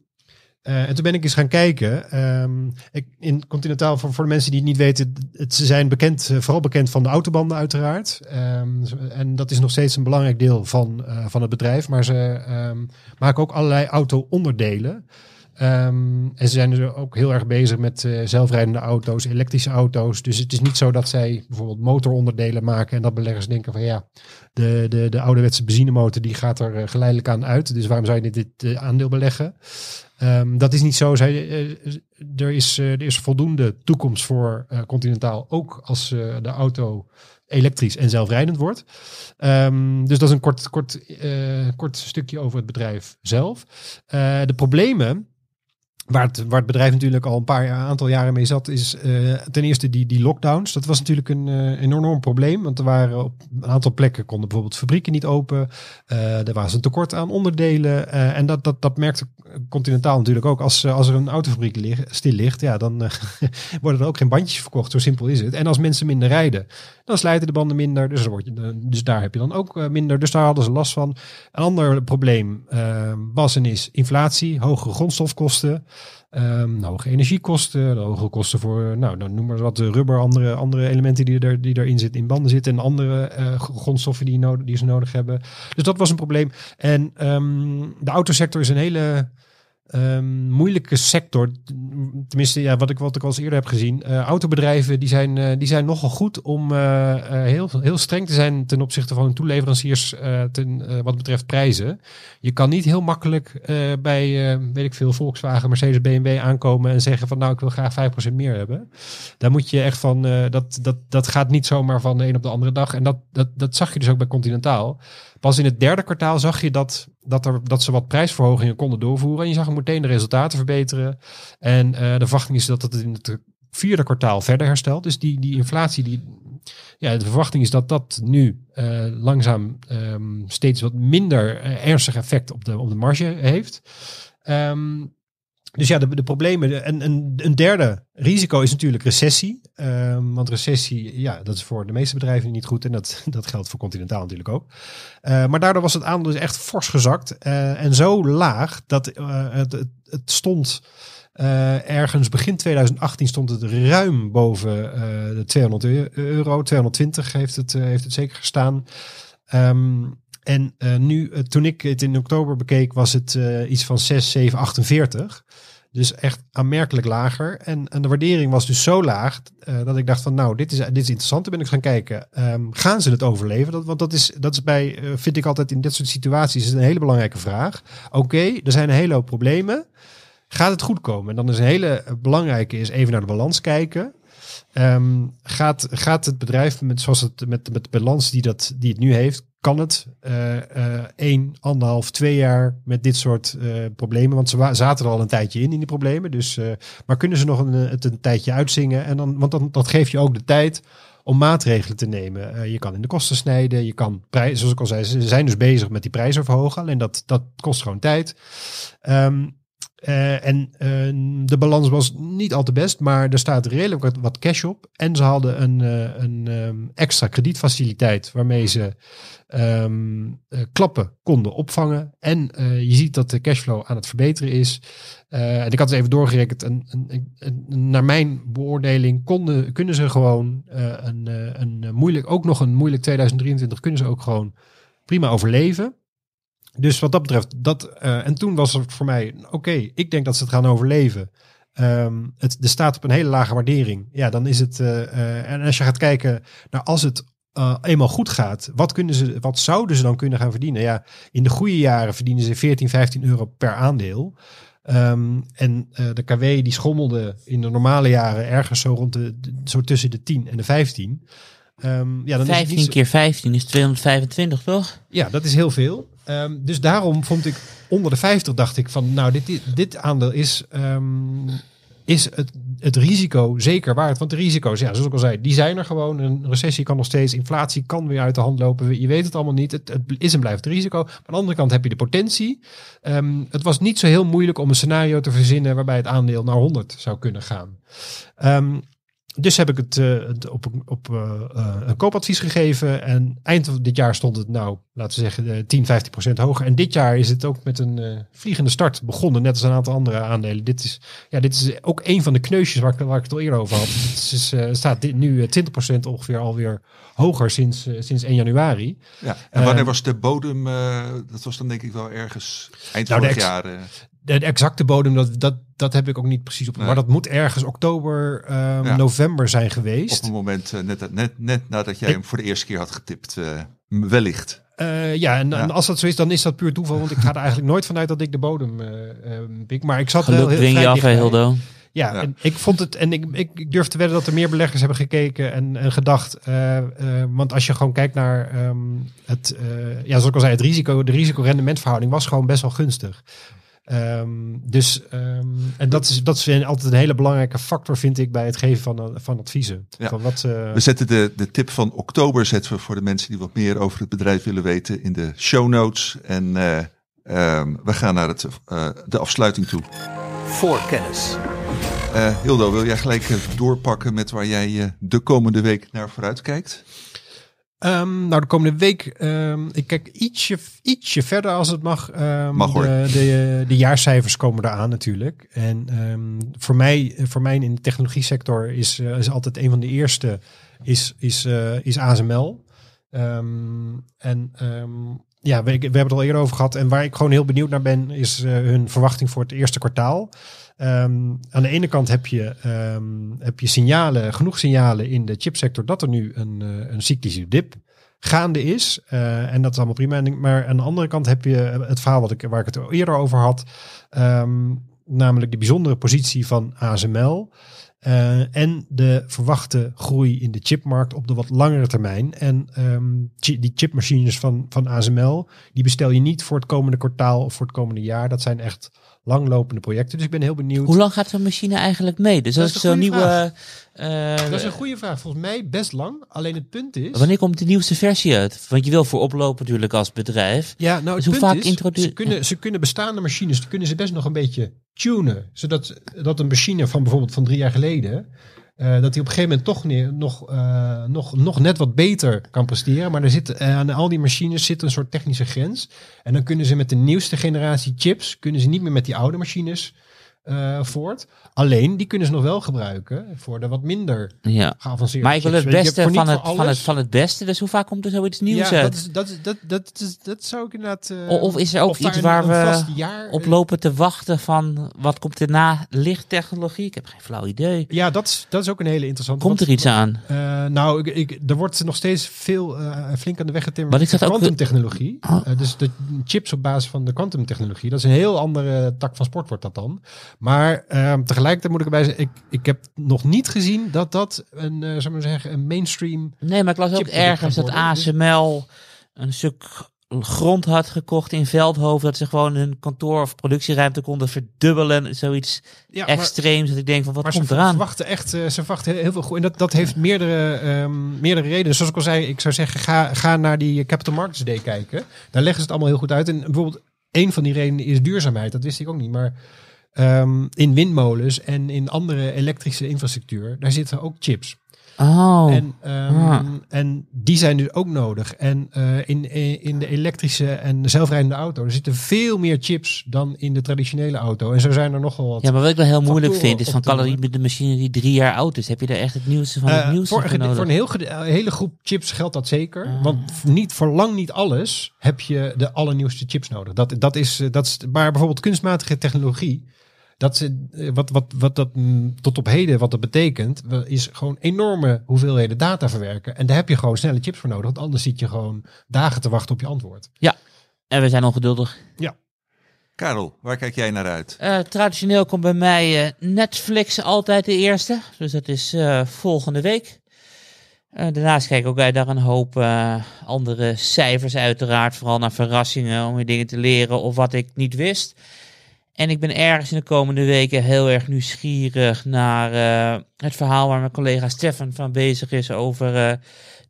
Speaker 5: Eh, en toen ben ik eens gaan kijken. Ehm, ik, in Continentaal, voor, voor de mensen die het niet weten, het, ze zijn bekend, eh, vooral bekend van de autobanden uiteraard. Ehm, en dat is nog steeds een belangrijk deel van, eh, van het bedrijf. Maar ze ehm, maken ook allerlei auto-onderdelen. Ehm, en ze zijn dus ook heel erg bezig met eh, zelfrijdende auto's, elektrische auto's. Dus het is niet zo dat zij bijvoorbeeld motoronderdelen maken en dat beleggers denken van ja, de, de, de ouderwetse benzinemotor die gaat er eh, geleidelijk aan uit. Dus waarom zou je dit, dit eh, aandeel beleggen? Ehm, dat is niet zo. Zij, er, is, er is voldoende toekomst voor eh, Continentaal, ook als de auto elektrisch en zelfrijdend wordt. Ehm, dus dat is een kort, kort, kort stukje over het bedrijf zelf. De problemen Waar het, bedrijf natuurlijk al een paar aantal jaren mee zat, is eh, ten eerste die, die lockdowns. Dat was natuurlijk een eh, enorm probleem. Want er waren op een aantal plekken konden bijvoorbeeld fabrieken niet open. Eh, er was een tekort aan onderdelen. en dat, dat, dat merkte Continentaal natuurlijk ook. Als, als er een autofabriek stil ligt, ja, dan worden er ook geen bandjes verkocht. Zo simpel is het. En als mensen minder rijden, dan slijten de banden minder. Dus, je, dus daar heb je dan ook eh, minder. Dus daar hadden ze last van. Een ander probleem eh, was en is inflatie, hogere grondstofkosten. Ehm, hoge energiekosten, de hoge kosten voor, nou, dan noem maar wat, rubber, andere, andere elementen die, er, die erin zitten, in banden zitten en andere eh, grondstoffen die, nodig, die ze nodig hebben. Dus dat was een probleem. En ehm, de autosector is een hele ehm, moeilijke sector. Tenminste, ja, wat ik, wat ik al eens eerder heb gezien. Eh, autobedrijven die zijn, eh, die zijn nogal goed om eh, heel, heel streng te zijn ten opzichte van hun toeleveranciers ten, wat betreft prijzen. Je kan niet heel makkelijk bij, weet ik veel, Volkswagen, Mercedes, BMW aankomen en zeggen van nou, ik wil graag 5% meer hebben. Daar moet je echt van, dat, dat, dat gaat niet zomaar van de een op de andere dag. En dat, dat, dat zag je dus ook bij Continentaal. Pas in het derde kwartaal zag je dat, dat, er, dat ze wat prijsverhogingen konden doorvoeren. En je zag meteen de resultaten verbeteren. En eh, de verwachting is dat het in het vierde kwartaal verder herstelt. Dus die, die inflatie, die, ja, de verwachting is dat dat nu eh, langzaam ehm, steeds wat minder eh, ernstig effect op de, op de marge heeft. Ehm, dus ja, de, de problemen. En, en een derde risico is natuurlijk recessie. Ehm, want recessie, ja, dat is voor de meeste bedrijven niet goed. En dat, dat geldt voor Continentaal natuurlijk ook. Maar daardoor was het aandeel dus echt fors gezakt. en zo laag dat het, het stond eh, ergens begin 2018 stond het ruim boven eh, de 200 eu- euro. 220 heeft het, eh, heeft het zeker gestaan. Ehm, en nu, toen ik het in oktober bekeek, was het iets van 6, 7, 48. Dus echt aanmerkelijk lager. En, en de waardering was dus zo laag dat ik dacht van nou, dit is, dit is interessant. Toen ben ik gaan kijken, ehm, gaan ze het overleven? Want dat is, dat is bij, vind ik altijd in dit soort situaties, is een hele belangrijke vraag. Oké, er zijn een hele hoop problemen. Gaat het goed komen? En dan is een hele belangrijke is even naar de balans kijken. Ehm, gaat, gaat het bedrijf met, zoals het, met, met de balans die, dat, die het nu heeft, kan het eh eh, één, anderhalf, twee jaar met dit soort eh, problemen? Want ze zaten er al een tijdje in, in die problemen. Dus, maar kunnen ze nog een, het een tijdje uitzingen? En dan, want dan, dat geeft je ook de tijd om maatregelen te nemen. Je kan in de kosten snijden, je kan prijs, zoals ik al zei, ze zijn dus bezig met die prijzen verhogen. Alleen dat, dat kost gewoon tijd. Ehm, eh, en eh, de balans was niet al te best, maar er staat redelijk wat, cash op. En ze hadden een, eh, een ehm, extra kredietfaciliteit waarmee ze ehm, eh, klappen konden opvangen. En je ziet dat de cashflow aan het verbeteren is. En ik had het even doorgerekend. En, naar mijn beoordeling konden, kunnen ze gewoon een, een moeilijk, ook nog een moeilijk 2023 kunnen ze ook gewoon prima overleven. Dus wat dat betreft, dat, eh, en toen was het voor mij, oké, ik denk dat ze het gaan overleven. Ehm, het, er staat op een hele lage waardering. Ja, dan is het, eh, eh, en als je gaat kijken naar als het eenmaal goed gaat, wat, kunnen ze, wat zouden ze dan kunnen gaan verdienen? Ja, in de goede jaren verdienen ze 14, 15 euro per aandeel. Ehm, en de KW die schommelde in de normale jaren ergens zo rond de, de- zo tussen de 10 en de 15. Ehm, ja, dan is het
Speaker 4: 15
Speaker 5: niet zo-
Speaker 4: keer 15 is 225, toch?
Speaker 5: ja, dat is heel veel. Ehm, dus daarom vond ik onder de 50 dacht ik van nou dit, dit, aandeel is, ehm, is het, het risico zeker waard. Want de risico's, ja, zoals ik al zei, die zijn er gewoon. Een recessie kan nog steeds, inflatie kan weer uit de hand lopen. Je weet het allemaal niet. Het, het is en blijft het risico. Maar aan de andere kant heb je de potentie. Het was niet zo heel moeilijk om een scenario te verzinnen waarbij het aandeel naar 100 zou kunnen gaan. Dus heb ik het, eh, op, een- op eh, eh, een koopadvies gegeven. En eind van dit jaar stond het nou, laten we zeggen, eh, 10, 15 procent hoger. En dit jaar is het ook met een vliegende start begonnen. Net als een aantal andere aandelen. Dit is, ja, dit is ook een van de kneusjes waar ik, waar ik het al eerder over had. Het is, staat dit nu eh, 20 procent ongeveer alweer hoger sinds, sinds 1 januari.
Speaker 1: Ja. En wanneer was de bodem? dat was dan denk ik wel ergens eind
Speaker 5: Nou,
Speaker 1: vorig jaar.
Speaker 5: De, exacte bodem, dat, dat, dat heb ik ook niet precies op.
Speaker 1: Nee.
Speaker 5: Maar dat moet ergens oktober, ehm,
Speaker 1: Ja.
Speaker 5: november zijn
Speaker 1: op
Speaker 5: geweest.
Speaker 1: een moment eh, net, net, net nadat jij
Speaker 5: Ik-
Speaker 1: hem voor de eerste keer had getipt. eh, wellicht.
Speaker 5: Eh, ja, en,
Speaker 1: Ja.
Speaker 5: en als dat zo is, dan is dat puur toeval. Want ik ga er eigenlijk nooit vanuit dat ik de bodem eh eh, pik. Maar ik zat wel
Speaker 4: Geluk
Speaker 5: heel
Speaker 4: je af. Hildo.
Speaker 5: Ja,
Speaker 1: Ja.
Speaker 5: en ik vond het. En ik, ik, ik durf te wedden dat er meer beleggers hebben gekeken en, en gedacht. eh, eh, want als je gewoon kijkt naar ehm, het. eh, ja, zoals ik al zei, het risico, de risico-rendementverhouding was gewoon best wel gunstig. Ehm, dus, ehm, en dat is, dat is altijd een hele belangrijke factor, vind ik, bij het geven van, van adviezen.
Speaker 1: Ja.
Speaker 5: Van wat, eh,
Speaker 1: We zetten de, de tip van oktober zetten we voor de mensen die wat meer over het bedrijf willen weten in de show notes. En eh, ehm, we gaan naar het, eh, de afsluiting toe.
Speaker 3: Voor kennis.
Speaker 1: Eh, Hildo, wil jij gelijk doorpakken met waar jij de komende week naar vooruit kijkt?
Speaker 5: Ehm, nou, de komende week, ehm, ik kijk ietsje, ietsje verder als het mag. Ehm,
Speaker 1: Mag, hoor.
Speaker 5: De, de, de jaarcijfers komen eraan natuurlijk. En voor, mij, voor mij in de technologie sector is, eh, is altijd een van de eerste is, is, eh, is ASML. En ja, we, we hebben het al eerder over gehad. En waar ik gewoon heel benieuwd naar ben, is eh, hun verwachting voor het eerste kwartaal. Ehm, aan de ene kant heb je, ehm, heb je signalen, genoeg signalen in de chipsector dat er nu een, eh, een cyclische dip gaande is. Eh, en dat is allemaal prima. Maar aan de andere kant heb je het verhaal wat ik, waar ik het eerder over had. ehm, namelijk de bijzondere positie van ASML. eh, en de verwachte groei in de chipmarkt op de wat langere termijn. En die chipmachines van, van ASML, die bestel je niet voor het komende kwartaal of voor het komende jaar. Dat zijn echt langlopende projecten. Dus ik ben heel benieuwd.
Speaker 4: Hoe lang gaat zo'n machine eigenlijk mee? Dus
Speaker 5: Dat
Speaker 4: als
Speaker 5: is een
Speaker 4: zo'n nieuwe... eh,
Speaker 5: Dat is een goede vraag. Volgens mij best lang. Alleen het punt is...
Speaker 4: wanneer komt de nieuwste versie uit? Want je wil voor oplopen natuurlijk als bedrijf.
Speaker 5: Ja, nou,
Speaker 4: Dus
Speaker 5: het
Speaker 4: hoe
Speaker 5: punt
Speaker 4: vaak
Speaker 5: is,
Speaker 4: introdu-
Speaker 5: ze kunnen, ze kunnen bestaande machines, die kunnen ze best nog een beetje tunen. Zodat dat een machine van bijvoorbeeld van drie jaar geleden, eh, dat die op een gegeven moment toch neer, nog, eh, nog, nog net wat beter kan presteren. Maar er zit, eh, aan al die machines zit een soort technische grens. En dan kunnen ze met de nieuwste generatie chips, kunnen ze niet meer met die oude machines eh, voort. Alleen, die kunnen ze nog wel gebruiken voor de wat minder
Speaker 4: Ja.
Speaker 5: geavanceerde
Speaker 4: Maar ik wil het beste van het, van, het, van het beste. Dus hoe vaak komt er zoiets nieuws
Speaker 5: ja,
Speaker 4: uit?
Speaker 5: dat, is, dat, dat, dat, is, dat zou ik inderdaad...
Speaker 4: O- of is er ook
Speaker 5: of
Speaker 4: iets waar we
Speaker 5: jaar, eh,
Speaker 4: op lopen te wachten van wat komt er na lichttechnologie? Ik heb geen flauw idee.
Speaker 5: Ja, dat is, dat is ook een hele interessante.
Speaker 4: Komt er
Speaker 5: Wat-
Speaker 4: iets aan?
Speaker 5: Nou, ik, ik, er wordt nog steeds veel flink aan de weg getimmerd.
Speaker 4: Ik zat ook-
Speaker 5: Quantumtechnologie.
Speaker 4: Oh.
Speaker 5: Dus de chips op basis van de quantumtechnologie. Dat is een heel andere tak van sport wordt dat dan. Maar ehm, tegelijkertijd moet ik erbij zeggen, ik, ik heb nog niet gezien dat dat een, eh ik maar zeggen, een mainstream.
Speaker 4: Nee, maar ik las ook ergens dat
Speaker 5: dus-
Speaker 4: ASML een stuk grond had gekocht in Veldhoven. Dat ze gewoon hun kantoor of productieruimte konden verdubbelen. Zoiets
Speaker 5: Ja, maar-
Speaker 4: extreems. Dat ik denk van wat
Speaker 5: Maar
Speaker 4: komt
Speaker 5: ze
Speaker 4: eraan?
Speaker 5: verwachten echt, eh, ze verwachten heel veel goed. En dat, dat heeft meerdere, ehm, meerdere redenen. Zoals ik al zei, ik zou zeggen, ga, ga naar die Capital Markets Day kijken. Daar leggen ze het allemaal heel goed uit. En bijvoorbeeld, een van die redenen is duurzaamheid. Dat wist ik ook niet. Maar ehm, in windmolens en in andere elektrische infrastructuur, daar zitten ook chips.
Speaker 4: Oh,
Speaker 5: En, ehm,
Speaker 4: Ah.
Speaker 5: en die zijn dus ook nodig. En eh, in, in de elektrische en zelfrijdende auto, er zitten veel meer chips dan in de traditionele auto. En zo zijn er nogal wat.
Speaker 4: ja, maar wat ik wel heel moeilijk vind is van calorie met de machine die drie jaar oud is. Heb je daar echt het nieuwste van het
Speaker 5: Eh,
Speaker 4: nieuwste
Speaker 5: voor,
Speaker 4: nodig?
Speaker 5: voor een heel, eh, hele groep chips geldt dat zeker.
Speaker 4: Ah.
Speaker 5: Want voor niet, voor lang niet alles heb je de allernieuwste chips nodig. Dat, dat is, eh, dat is, maar bijvoorbeeld kunstmatige technologie. Dat, eh, wat, wat, wat dat tot op heden wat dat betekent, is gewoon enorme hoeveelheden data verwerken. En daar heb je gewoon snelle chips voor nodig. Want anders zit je gewoon dagen te wachten op je antwoord.
Speaker 4: En we zijn ongeduldig.
Speaker 1: Karel, waar kijk jij naar uit?
Speaker 4: Eh, traditioneel komt bij mij eh, Netflix altijd de eerste. Dus dat is eh, volgende week. Eh, daarnaast kijk ik ook uit naar een hoop eh, andere cijfers uiteraard. Vooral naar verrassingen om weer dingen te leren of wat ik niet wist. En ik ben ergens in de komende weken heel erg nieuwsgierig naar eh, het verhaal waar mijn collega Stefan van bezig is over eh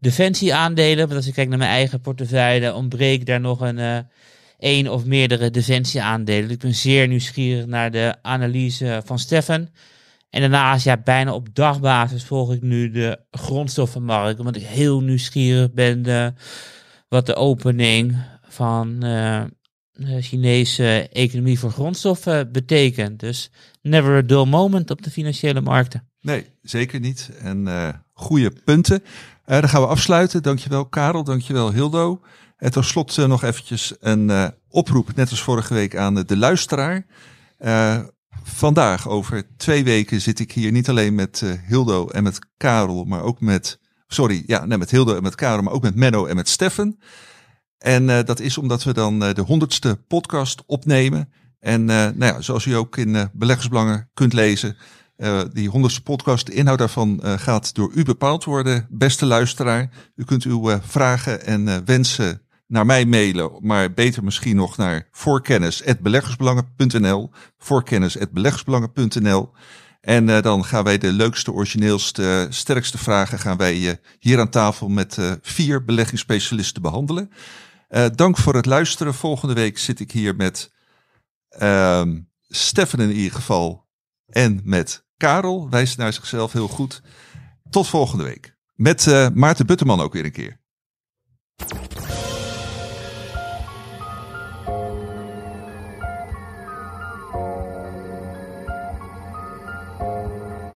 Speaker 4: defensieaandelen. Want als ik kijk naar mijn eigen portefeuille, ontbreekt daar nog een eh één of meerdere defensieaandelen. Dus ik ben zeer nieuwsgierig naar de analyse van Stefan. En daarnaast, ja, bijna op dagbasis volg ik nu de grondstoffenmarkt. Omdat ik heel nieuwsgierig ben wat de opening van Chinese economie voor grondstoffen betekent. Dus never a dull moment op de financiële markten.
Speaker 1: Nee, zeker niet. En uh, goede punten. Uh, dan gaan we afsluiten. Dankjewel Karel, dankjewel Hildo. En tot slot nog eventjes een oproep, net als vorige week, aan de luisteraar. vandaag, over twee weken, zit ik hier niet alleen met Hildo en met Karel, maar ook met, sorry, ja, met Hildo en met Karel, maar ook met Menno en met Steffen. En dat is omdat we dan de honderdste podcast opnemen. En nou ja, zoals u ook in beleggersbelangen kunt lezen, uh, die honderdste podcast, de inhoud daarvan uh, gaat door u bepaald worden, beste luisteraar. U kunt uw uh, vragen en wensen naar mij mailen, maar beter misschien nog naar voorkennis.beleggersbelangen.nl voorkennis.beleggersbelangen.nl En dan gaan wij de leukste, origineelste, sterkste vragen gaan wij hier aan tafel met vier beleggingsspecialisten behandelen. Eh, dank voor het luisteren. Volgende week zit ik hier met ehm, uh, Steffen in ieder geval en met Karel. Wijst naar zichzelf heel goed. Tot volgende week. Met eh, Maarten Butterman ook weer een keer.